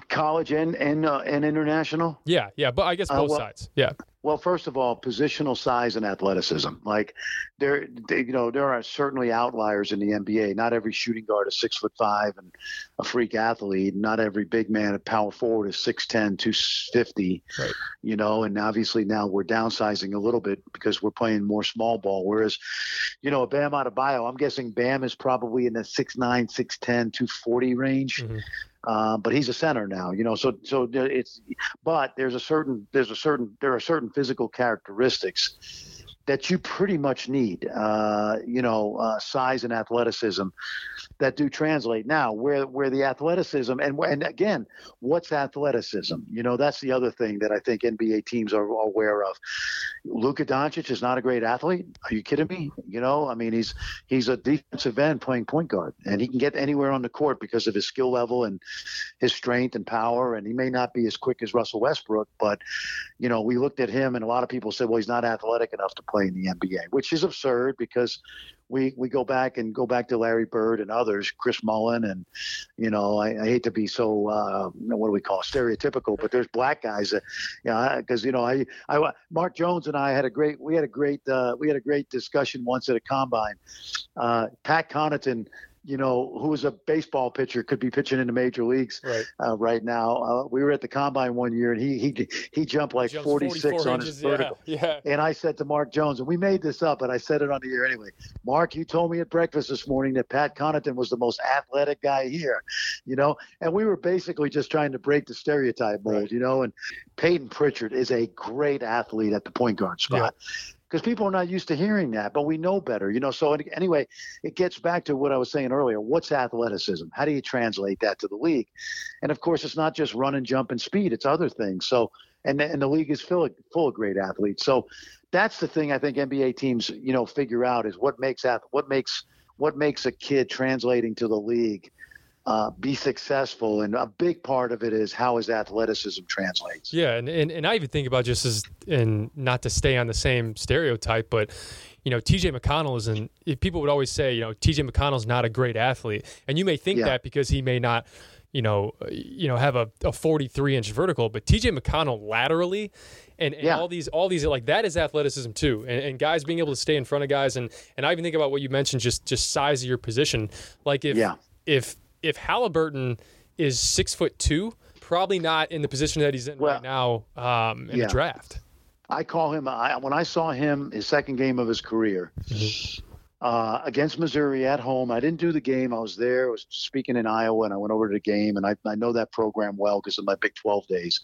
College and and uh, and international. Yeah, yeah, but I guess uh, both uh, well, sides. Yeah. Well, first of all, positional size and athleticism. Like there, they, you know, there are certainly outliers in the NBA. Not every shooting guard is six foot five and a freak athlete. Not every big man at power forward is 6'10", 250. Right. You know, and obviously now we're downsizing a little bit because we're playing more small ball. Whereas, you know, a Bam Adebayo, I'm guessing Bam is probably in the 6'9", 6'10", 240 range. Mm-hmm. Uh, but he's a center now, you know. So so it's but there's a certain there's a certain there are certain physical characteristics that you pretty much need, uh, you know, uh, size and athleticism that do translate. Now, where where the athleticism and and again, what's athleticism? You know, that's the other thing that I think NBA teams are aware of. Luka Doncic is not a great athlete. Are you kidding me? You know, I mean, he's he's a defensive end playing point guard, and he can get anywhere on the court because of his skill level and his strength and power. And he may not be as quick as Russell Westbrook, but you know, we looked at him, and a lot of people said, well, he's not athletic enough to play in the NBA, which is absurd because we we go back and go back to Larry Bird and others, Chris Mullin, and you know I, I hate to be so uh, what do we call stereotypical, but there's black guys that yeah because you know I I Mark Jones and I had a great we had a great uh, we had a great discussion once at a combine. Uh, Pat Connaughton you know, who is a baseball pitcher, could be pitching in the major leagues right, uh, right now. Uh, we were at the combine one year, and he he he jumped like He 46 on inches, his vertical. Yeah, yeah. And I said to Mark Jones, and we made this up, but I said it on the air anyway. Mark, you told me at breakfast this morning that Pat Connaughton was the most athletic guy here, you know, and we were basically just trying to break the stereotype mold, Right. you know. And Payton Pritchard is a great athlete at the point guard spot. Because people are not used to hearing that, but we know better, you know. So anyway, it gets back to what I was saying earlier. What's athleticism? How do you translate that to the league? And of course, it's not just run and jump and speed; it's other things. So, and and the league is full of, full of great athletes. So, that's the thing I think NBA teams, you know, figure out is what makes what makes what makes a kid translating to the league uh, be successful. And a big part of it is how his athleticism translates. Yeah, and, and, and I even think about just as and not to stay on the same stereotype, but you know, TJ McConnell is an people would always say, you know, TJ McConnell's not a great athlete. And you may think Yeah. that because he may not, you know, you know, have a, a 43 inch vertical, but TJ McConnell laterally and, and Yeah. all these all these like that is athleticism too. And, and guys being able to stay in front of guys and and I even think about what you mentioned, just just size of your position. Like if Yeah. if if Haliburton is six foot two, probably not in the position that he's in Well, right now um, in yeah. the draft. I call him. I, when I saw him his second game of his career uh, against Missouri at home, I didn't do the game. I was there. I was speaking in Iowa, and I went over to the game, and I, I know that program well because of my Big 12 days.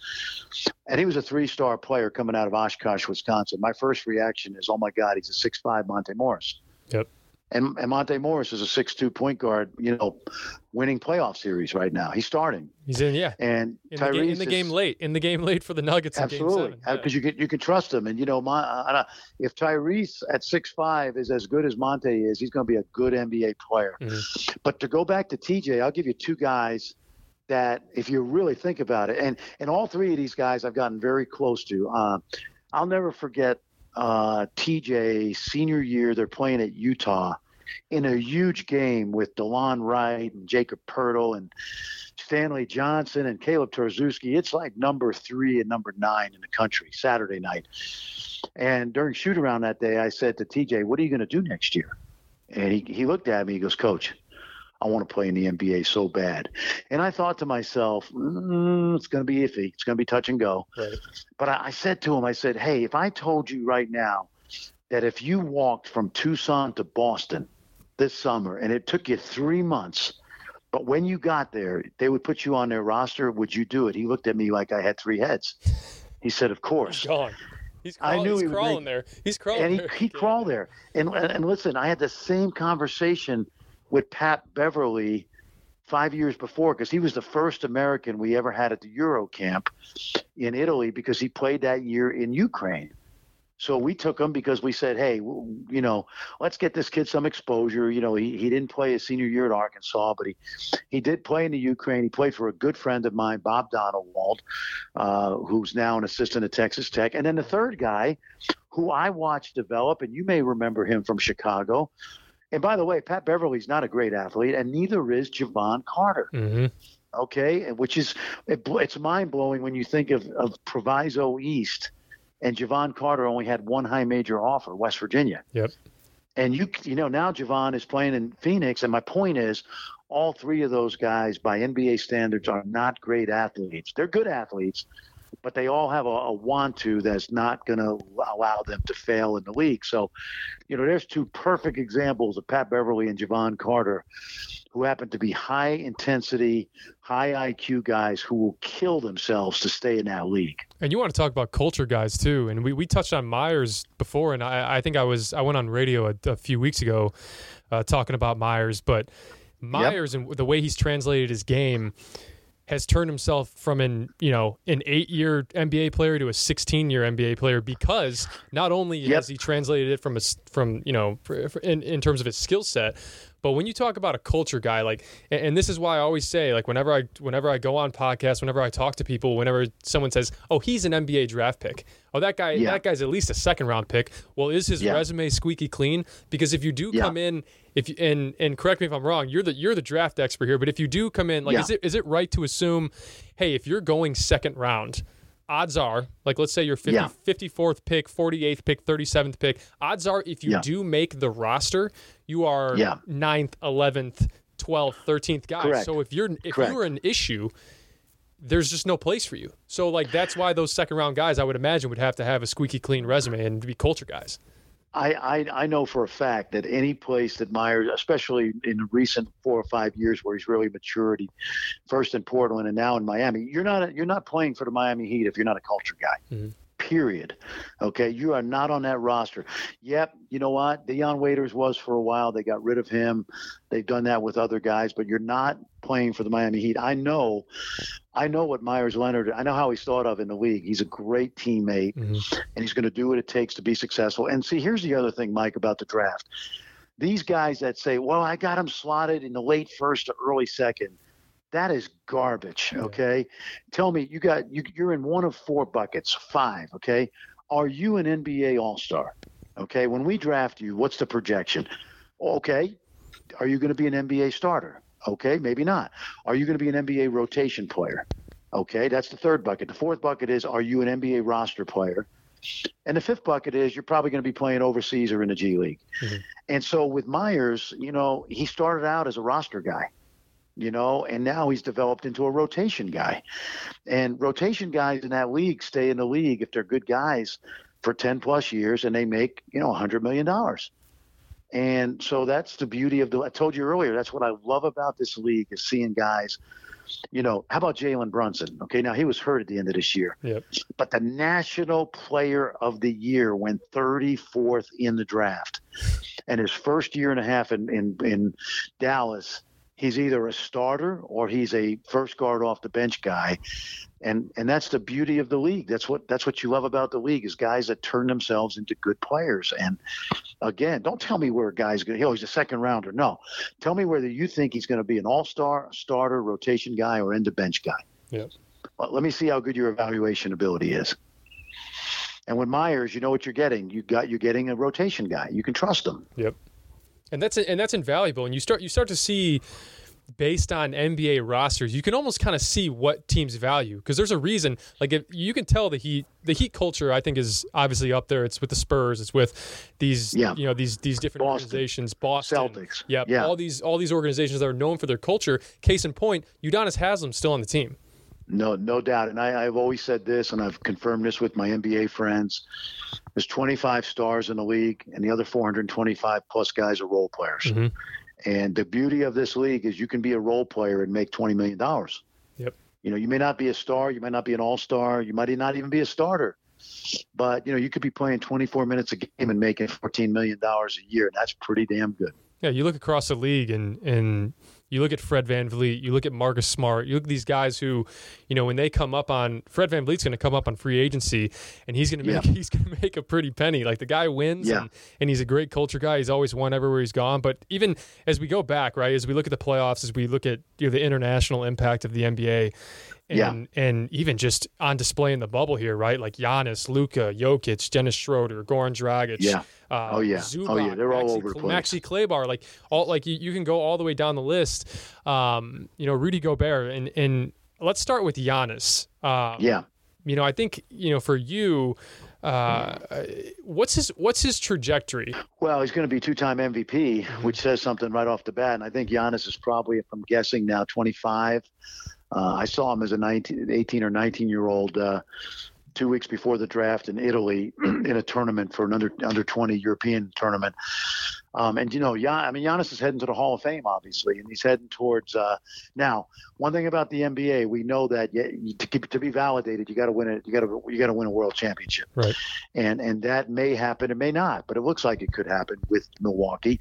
And he was a three-star player coming out of Oshkosh, Wisconsin. My first reaction is, "Oh my God, he's a six-five Monte Morris." Yep. And, and Monte Morris is a six-two point guard, you know, winning playoff series right now. He's starting, He's in, yeah, and in the, game, in the is- game late, in the game late for the Nuggets. Absolutely, game seven. because you can you can trust him, and you know, my uh, if Tyrese at six five is as good as Monte is, he's going to be a good NBA player. Mhm. But to go back to TJ, I'll give you two guys that, if you really think about it, and and all three of these guys I've gotten very close to. Uh, I'll never forget uh, TJ senior year. They're playing at Utah in a huge game with DeLon Wright and Jakob Poeltl and Stanley Johnson and Kaleb Tarczewski. It's like number three and number nine in the country Saturday night. And during shoot around that day, I said to TJ, What are you going to do next year? And he, he looked at me, he goes, Coach, I want to play in the NBA so bad. And I thought to myself, mm, it's going to be iffy. It's going to be touch and go. Right. But I, I said to him, I said, Hey, if I told you right now that if you walked from Tucson to Boston this summer and it took you three months, but when you got there, they would put you on their roster, would you do it? He looked at me like I had three heads. He said, Of course. He's gone. I knew he's he crawling make- there. He's crawling and he, there. he crawled there. And, and and listen, I had the same conversation with Pat Beverley five years before because he was the first American we ever had at the Euro camp in Italy because he played that year in Ukraine. So we took him because we said, hey, you know, let's get this kid some exposure. You know, he, he didn't play his senior year at Arkansas, but he, he did play in the Ukraine. He played for a good friend of mine, Bob Donewald, uh, who's now an assistant at Texas Tech. And then the third guy, who I watched develop, and you may remember him from Chicago. And by the way, Pat Beverley's not a great athlete, and neither is Jevon Carter Mhm. okay which is it, it's mind-blowing when you think of, of proviso east and jevon carter only had one high major offer west virginia. Yep. and you you know now jevon is playing in phoenix. And my point is all three of those guys by nba standards are not great athletes. They're good athletes but they all have a, a want to that's not going to allow them to fail in the league. So you know there's two perfect examples of pat beverley and jevon carter who happen to be high intensity, high IQ guys who will kill themselves to stay in that league. And you want to talk about culture guys too. And we, we touched on Meyers before, and I, I think I was I went on radio a, a few weeks ago uh, talking about Meyers, but Meyers yep. and the way he's translated his game has turned himself from an you know an eight year NBA player to a 16 year NBA player because not only yep. has he translated it from a from you know in, in terms of his skill set, but when you talk about a culture guy, like, and this is why I always say, like, whenever I whenever I go on podcasts, whenever I talk to people, whenever someone says, "Oh, he's an NBA draft pick," oh, that guy, yeah. that guy's at least a second round pick. Well, is his yeah. resume squeaky clean? Because if you do yeah. come in, if you and and correct me if I'm wrong, you're the you're the draft expert here, but if you do come in, like, is it is it right to assume, hey, if you're going second round? Odds are, like let's say you're 50, yeah. 54th pick, 48th pick, 37th pick, odds are if you yeah. do make the roster, you are yeah. 9th, 11th, 12th, 13th guy. Correct. So if you're if Correct. you're an issue, there's just no place for you. So like that's why those second round guys I would imagine would have to have a squeaky clean resume and be culture guys. I, I, I know for a fact that any place that Meyers, especially in the recent four or five years where he's really matured, he, first in Portland and now in Miami, you're not you're not playing for the Miami Heat if you're not a culture guy. Mm-hmm period. Okay, you are not on that roster. Yep, you know what? Dion Waiters was for a while. They got rid of him. They've done that with other guys, but you're not playing for the Miami Heat. I know, I know what Meyers Leonard. I know how he's thought of in the league. He's a great teammate, mm-hmm. and he's going to do what it takes to be successful. And see, here's the other thing, Mike, about the draft. These guys that say, "Well, I got him slotted in the late first or early second that is garbage. Okay, tell me you got you, you're in one of four buckets, five. Okay, are you an NBA All Star? Okay, when we draft you, what's the projection? Okay, are you going to be an NBA starter? Okay, maybe not. Are you going to be an NBA rotation player? Okay, that's the third bucket. The fourth bucket is are you an NBA roster player? And the fifth bucket is you're probably going to be playing overseas or in the G League. Mm-hmm. And so with Myers, you know, he started out as a roster guy you know, and now he's developed into a rotation guy. And rotation guys in that league stay in the league if they're good guys for 10 plus years and they make, you know, $100 million. And so that's the beauty of the, I told you earlier, that's what I love about this league is seeing guys, you know, how about Jalen Brunson? Okay, now he was hurt at the end of this year. Yep. But the national player of the year went 34th in the draft. And his first year and a half in, in, in Dallas, he's either a starter or he's a first guard off the bench guy. And and that's the beauty of the league. That's what that's what you love about the league is guys that turn themselves into good players. And again don't tell me where a guy's going oh he's a second rounder. No tell me whether you think he's going to be an all-star starter rotation guy or end the bench guy. Yeah well, let me see how good your evaluation ability is. And with meyers you know what you're getting. You got you're getting a rotation guy. You can trust him. Yep and that's and that's invaluable. And you start you start to see based on NBA rosters, you can almost kind of see what teams value because there's a reason. Like if you can tell the Heat, the Heat culture, I think is obviously up there. It's with the Spurs, it's with these, yeah. you know, these these different Boston. organizations, Boston, Celtics, yep, yeah, all these all these organizations that are known for their culture. Case in point, Udonis Haslem still on the team. No, no doubt. And I, have always said this, and I've confirmed this with my NBA friends. There's 25 stars in the league, and the other 425 plus guys are role players. Mm-hmm. And the beauty of this league is you can be a role player and make $20 million. Yep. You know, you may not be a star, you might not be an all star, you might not even be a starter. But, you know, you could be playing 24 minutes a game and making $14 million a year, and that's pretty damn good. Yeah, you look across the league and and you look at Fred Van VanVleet, you look at Marcus Smart, you look at these guys who, you know, when they come up on Fred Van VanVleet's going to come up on free agency and he's going to make yeah. he's going to make a pretty penny. Like the guy wins yeah. and, and he's a great culture guy. He's always won everywhere he's gone. But even as we go back, right, as we look at the playoffs, as we look at you know the international impact of the NBA, and, yeah. and even just on display in the bubble here, right? Like Giannis, Luka, Jokic, Dennis Schroeder, Goran Dragic. Yeah. Uh, oh yeah. Zubac, oh yeah. They're all Maxi, over the place. Maxi Kleber, like all like you, you can go all the way down the list. Um, you know, Rudy Gobert, and and let's start with Giannis. Um, yeah. You know, I think you know for you. Uh, what's his what's his trajectory? Well, he's going to be two-time MVP, mm-hmm. which says something right off the bat. And I think Giannis is probably, if I'm guessing now, 25. Uh, I saw him as a 19, 18 or 19 year old uh, two weeks before the draft in Italy in a tournament for an under under 20 European tournament. Um, and you know, yeah, I mean, Giannis is heading to the Hall of Fame, obviously, and he's heading towards. Uh, now, one thing about the NBA, we know that you, to, to be validated, you got to win it. You got to you got to win a world championship. Right. And and that may happen, it may not, but it looks like it could happen with Milwaukee.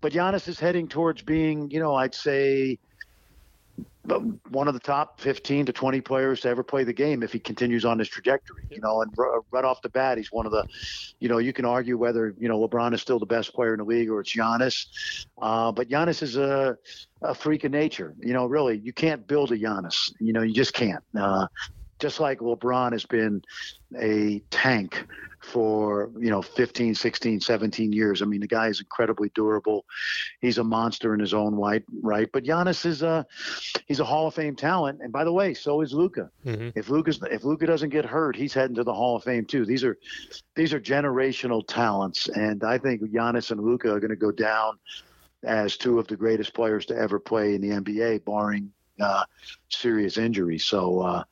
But Giannis is heading towards being, you know, I'd say one of the top 15 to 20 players to ever play the game if he continues on this trajectory. You know, and right off the bat, he's one of the, you know, you can argue whether you know LeBron is still the best player in the league or it's Giannis, uh, but Giannis is a, a freak of nature. You know, really, you can't build a Giannis. You know, you just can't. Uh, just like LeBron has been a tank for you know 15 16 17 years. I mean the guy is incredibly durable. He's a monster in his own right right? But Giannis is a he's a hall of fame talent. And by the way so is Luka. mm-hmm. if Luka's if Luka doesn't get hurt he's heading to the hall of fame too. These are these are generational talents. And i think Giannis and Luka are going to go down as two of the greatest players to ever play in the NBA barring uh, serious injury. So uh,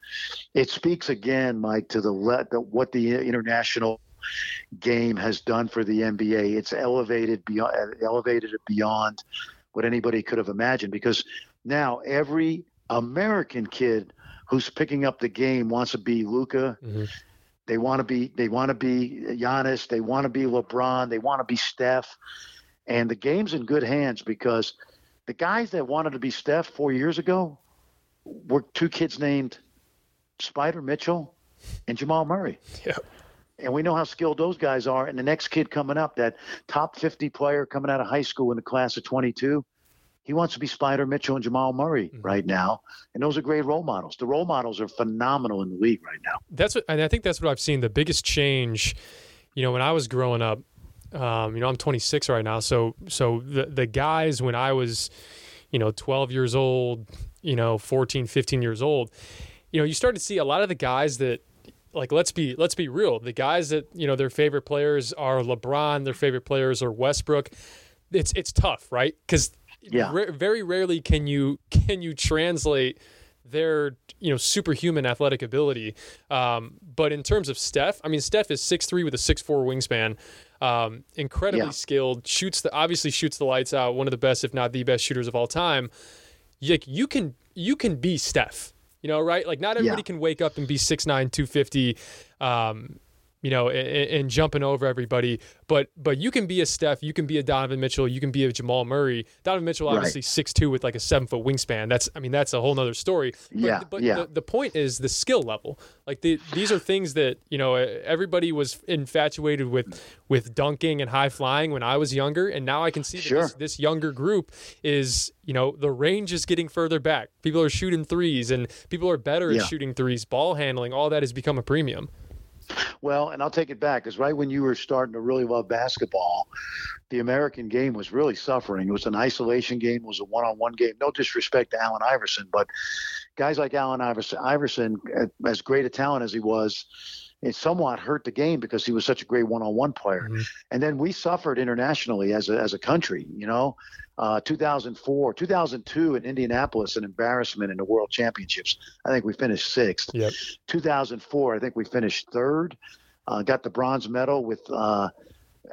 it speaks again, Mike, to the, le- the what the international game has done for the NBA. It's elevated beyond elevated it beyond what anybody could have imagined because now every American kid who's picking up the game wants to be Luka. Mm-hmm. They want to be they want to be Giannis. They want to be LeBron. They want to be Steph. And the game's in good hands because the guys that wanted to be Steph four years ago were two kids named Spider Mitchell and Jamal Murray. Yeah. And we know how skilled those guys are. And the next kid coming up, that top 50 player coming out of high school in the class of 22, he wants to be Spider Mitchell and Jamal Murray mm-hmm. right now. And those are great role models. The role models are phenomenal in the league right now. That's what, and I think that's what I've seen. The biggest change, you know, when I was growing up, um, you know, I'm 26 right now. So, so the, the guys when I was, you know, 12 years old, you know, 14, 15 years old, you know, you start to see a lot of the guys that like let's be let's be real. The guys that, you know, their favorite players are LeBron, their favorite players are Westbrook. It's it's tough, right? Cuz yeah. Ra- very rarely can you can you translate their you know superhuman athletic ability. Um, but in terms of Steph, I mean Steph is six three with a six four wingspan. Um, incredibly yeah. skilled, shoots the obviously shoots the lights out. One of the best, if not the best, shooters of all time. Like you can you can be Steph, you know, right? Like not everybody yeah. can wake up and be 6'9", 250. Um, you know, and, and, jumping over everybody. But but you can be a Steph, you can be a Donovan Mitchell, you can be a Jamal Murray. Donovan Mitchell obviously six right. two with like a seven foot wingspan. That's I mean that's a whole nother story. But, yeah, but yeah. The, the point is the skill level. Like the, these are things that you know everybody was infatuated with with dunking and high flying when I was younger, and now I can see that sure. this, this younger group is you know the range is getting further back. People are shooting threes, and people are better yeah. at shooting threes. Ball handling, all that has become a premium. Well, and I'll take it back because right when you were starting to really love basketball, the American game was really suffering. It was an isolation game, it was a one-on-one game. No disrespect to Allen Iverson, but guys like Allen Iverson, Iverson, as great a talent as he was, it somewhat hurt the game because he was such a great one-on-one player. Mm-hmm. And then we suffered internationally as a, as a country, you know. Uh, 2004, 2002 in Indianapolis, an embarrassment in the World Championships. I think we finished sixth. Yep. 2004, I think we finished third. Uh, got the bronze medal with uh,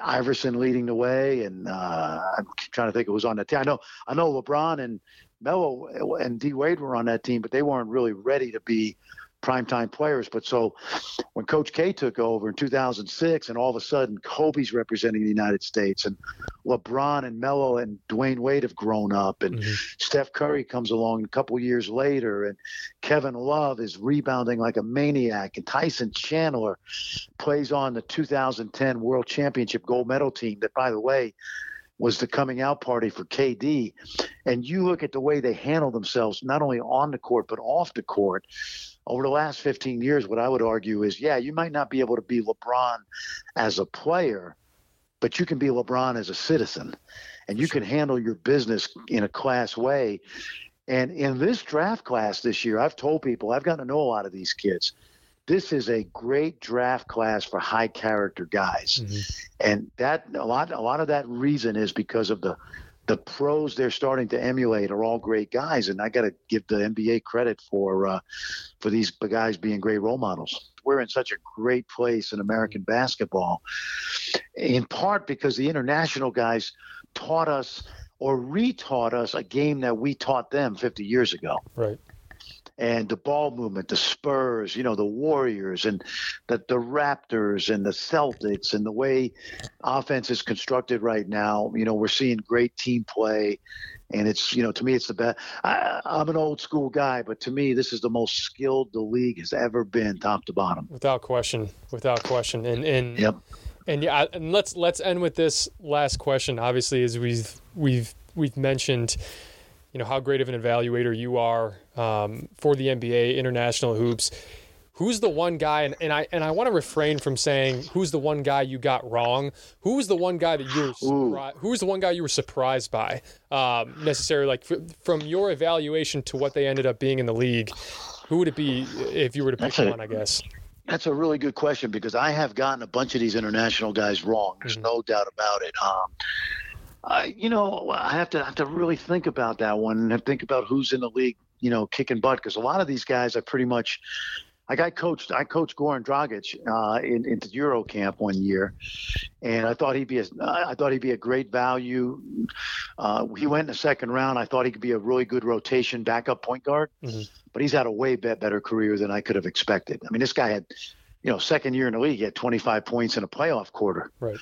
Iverson leading the way, and uh, I'm trying to think it was on that team. I know, I know LeBron and Melo and D Wade were on that team, but they weren't really ready to be primetime players. But so when Coach K took over in 2006, and all of a sudden Kobe's representing the United States, and LeBron and Melo and Dwyane Wade have grown up, and mm-hmm. Steph Curry comes along a couple years later, and Kevin Love is rebounding like a maniac, and Tyson Chandler plays on the 2010 World Championship gold medal team. That, by the way, was the coming out party for KD. And you look at the way they handle themselves, not only on the court, but off the court over the last 15 years, what I would argue is, yeah, you might not be able to be LeBron as a player, but you can be LeBron as a citizen, and you can handle your business in a class way. And in this draft class this year, I've told people I've gotten to know a lot of these kids. This is a great draft class for high character guys, mm-hmm. and that a lot a lot of that reason is because of the the pros they're starting to emulate are all great guys, and I got to give the NBA credit for uh, for these guys being great role models. We're in such a great place in American basketball, in part because the international guys taught us or retaught us a game that we taught them 50 years ago. Right and the ball movement, the Spurs, you know, the Warriors and the, the Raptors and the Celtics and the way offense is constructed right now. You know, we're seeing great team play. And it's, you know, to me, it's the best. I, I'm an old school guy, but to me, this is the most skilled the league has ever been, top to bottom. Without question, without question. And, and, yep. And yeah, and let's let's end with this last question. Obviously, as we've we've we've mentioned, you know how great of an evaluator you are um, for the NBA, international hoops. Who's the one guy, and, and I and I want to refrain from saying who's the one guy you got wrong. Who was the one guy that you were surprised? Who was the one guy you were surprised by? Um, necessarily, like f- from your evaluation to what they ended up being in the league. Who would it be if you were to pick one? I guess. That's a really good question because I have gotten a bunch of these international guys wrong. There's mm-hmm. no doubt about it. Um, I, you know, I have to have to really think about that one and think about who's in the league, you know, kicking butt because a lot of these guys are pretty much. Like I coached, I coached Goran Dragic uh, in, into Euro camp one year, and I thought he'd be a, I thought he'd be a great value. Uh, he went in the second round. I thought he could be a really good rotation backup point guard, mm-hmm. but he's had a way better career than I could have expected. I mean, this guy had you know, second year in the league, he had 25 points in a playoff quarter. Right.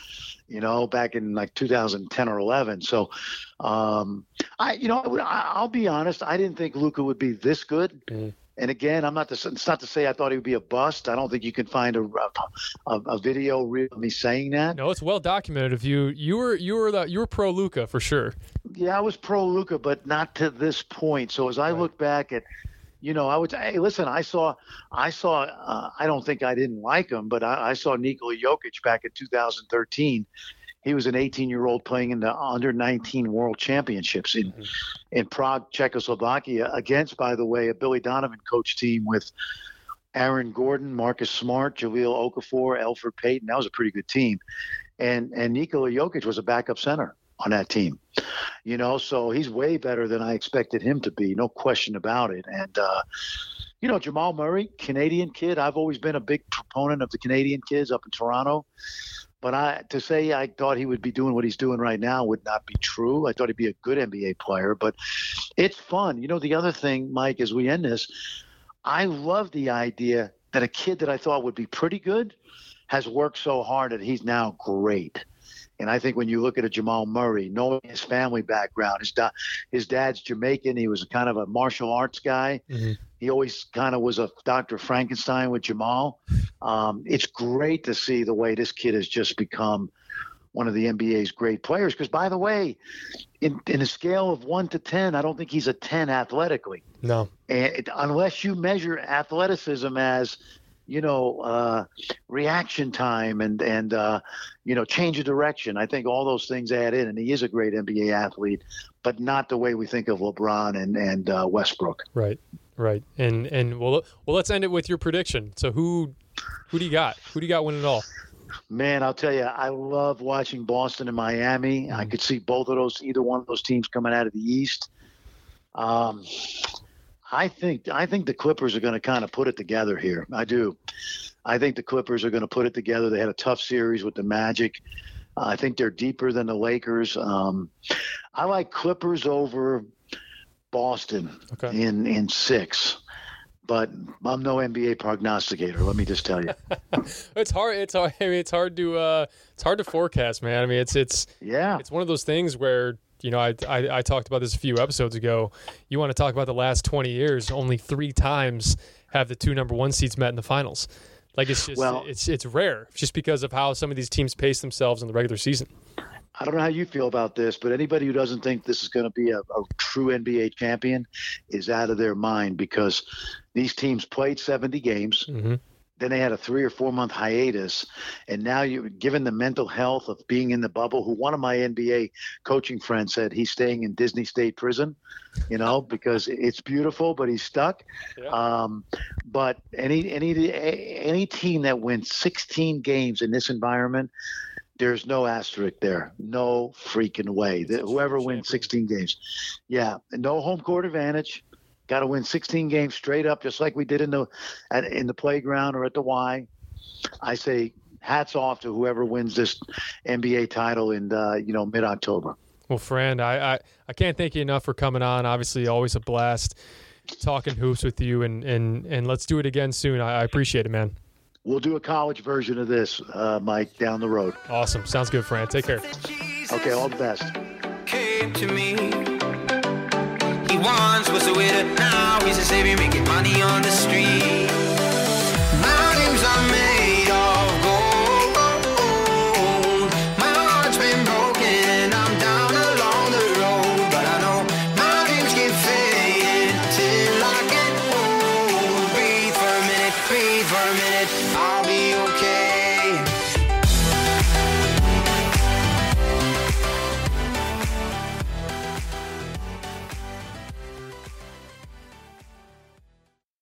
You know, back in like 2010 or 11. So, um, I, you know, I'll be honest. I didn't think Luka would be this good. Mm-hmm. And again, I'm not to, it's not to say I thought he would be a bust. I don't think you can find a a, a video of me saying that. No, it's well documented. If you you were you were the you were pro Luka for sure. Yeah, I was pro Luka, but not to this point. So as I right. look back at you know, I would say, hey, listen. I saw, I saw. Uh, I don't think I didn't like him, but I, I saw Nikola Jokic back in 2013. He was an 18-year-old playing in the under 19 World Championships in mm-hmm. in Prague, Czechoslovakia, against, by the way, a Billy Donovan coach team with Aaron Gordon, Marcus Smart, Jahlil Okafor, Elfrid Payton. That was a pretty good team, and and Nikola Jokic was a backup center on that team. You know, so he's way better than I expected him to be, no question about it. And uh, you know, Jamal Murray, Canadian kid. I've always been a big proponent of the Canadian kids up in Toronto. But I to say I thought he would be doing what he's doing right now would not be true. I thought he'd be a good NBA player, but it's fun. You know, the other thing, Mike, as we end this, I love the idea that a kid that I thought would be pretty good has worked so hard that he's now great. And I think when you look at a Jamal Murray, knowing his family background, his da- his dad's Jamaican. He was kind of a martial arts guy. Mm-hmm. He always kind of was a Dr. Frankenstein with Jamal. Um, it's great to see the way this kid has just become one of the NBA's great players. Because by the way, in in a scale of one to ten, I don't think he's a ten athletically. No, and it, unless you measure athleticism as you know, uh, reaction time and and uh, you know, change of direction. I think all those things add in, and he is a great NBA athlete, but not the way we think of LeBron and and uh, Westbrook. Right, right, and and well, well, let's end it with your prediction. So who who do you got? Who do you got winning it all? Man, I'll tell you, I love watching Boston and Miami. Mm-hmm. I could see both of those, either one of those teams coming out of the East. Um, I think I think the Clippers are going to kind of put it together here. I do. I think the Clippers are going to put it together. They had a tough series with the Magic. Uh, I think they're deeper than the Lakers. Um, I like Clippers over Boston okay. in in six. But I'm no NBA prognosticator. Let me just tell you, it's hard. It's hard. I mean, it's hard to uh, it's hard to forecast, man. I mean, it's it's yeah. It's one of those things where you know, I, I, I talked about this a few episodes ago. You want to talk about the last 20 years? Only three times have the two number one seeds met in the finals. Like it's just well, it's it's rare, just because of how some of these teams pace themselves in the regular season. I don't know how you feel about this, but anybody who doesn't think this is going to be a, a, true NBA champion is out of their mind because these teams played 70 games. Mm-hmm. Then they had a three or four month hiatus, and now you, given the mental health of being in the bubble, who one of my NBA coaching friends said he's staying in Disney State Prison, you know, because it's beautiful, but he's stuck. Yeah. Um, but any any any team that wins 16 games in this environment, There's no asterisk there. No freaking way. Whoever wins 16 games. Yeah, no home court advantage. Got to win 16 games straight up, just like we did in the at, in the playground or at the Y. I say hats off to whoever wins this NBA title in uh, you know mid October. Well, friend, I, I I can't thank you enough for coming on. Obviously, always a blast talking hoops with you, and and and let's do it again soon. I, I appreciate it, man. We'll do a college version of this, uh, Mike, down the road. Awesome. Sounds good, Fran. Take care. Okay, all the best once was a waiter, now he's a savior making money on the street. My dreams are made.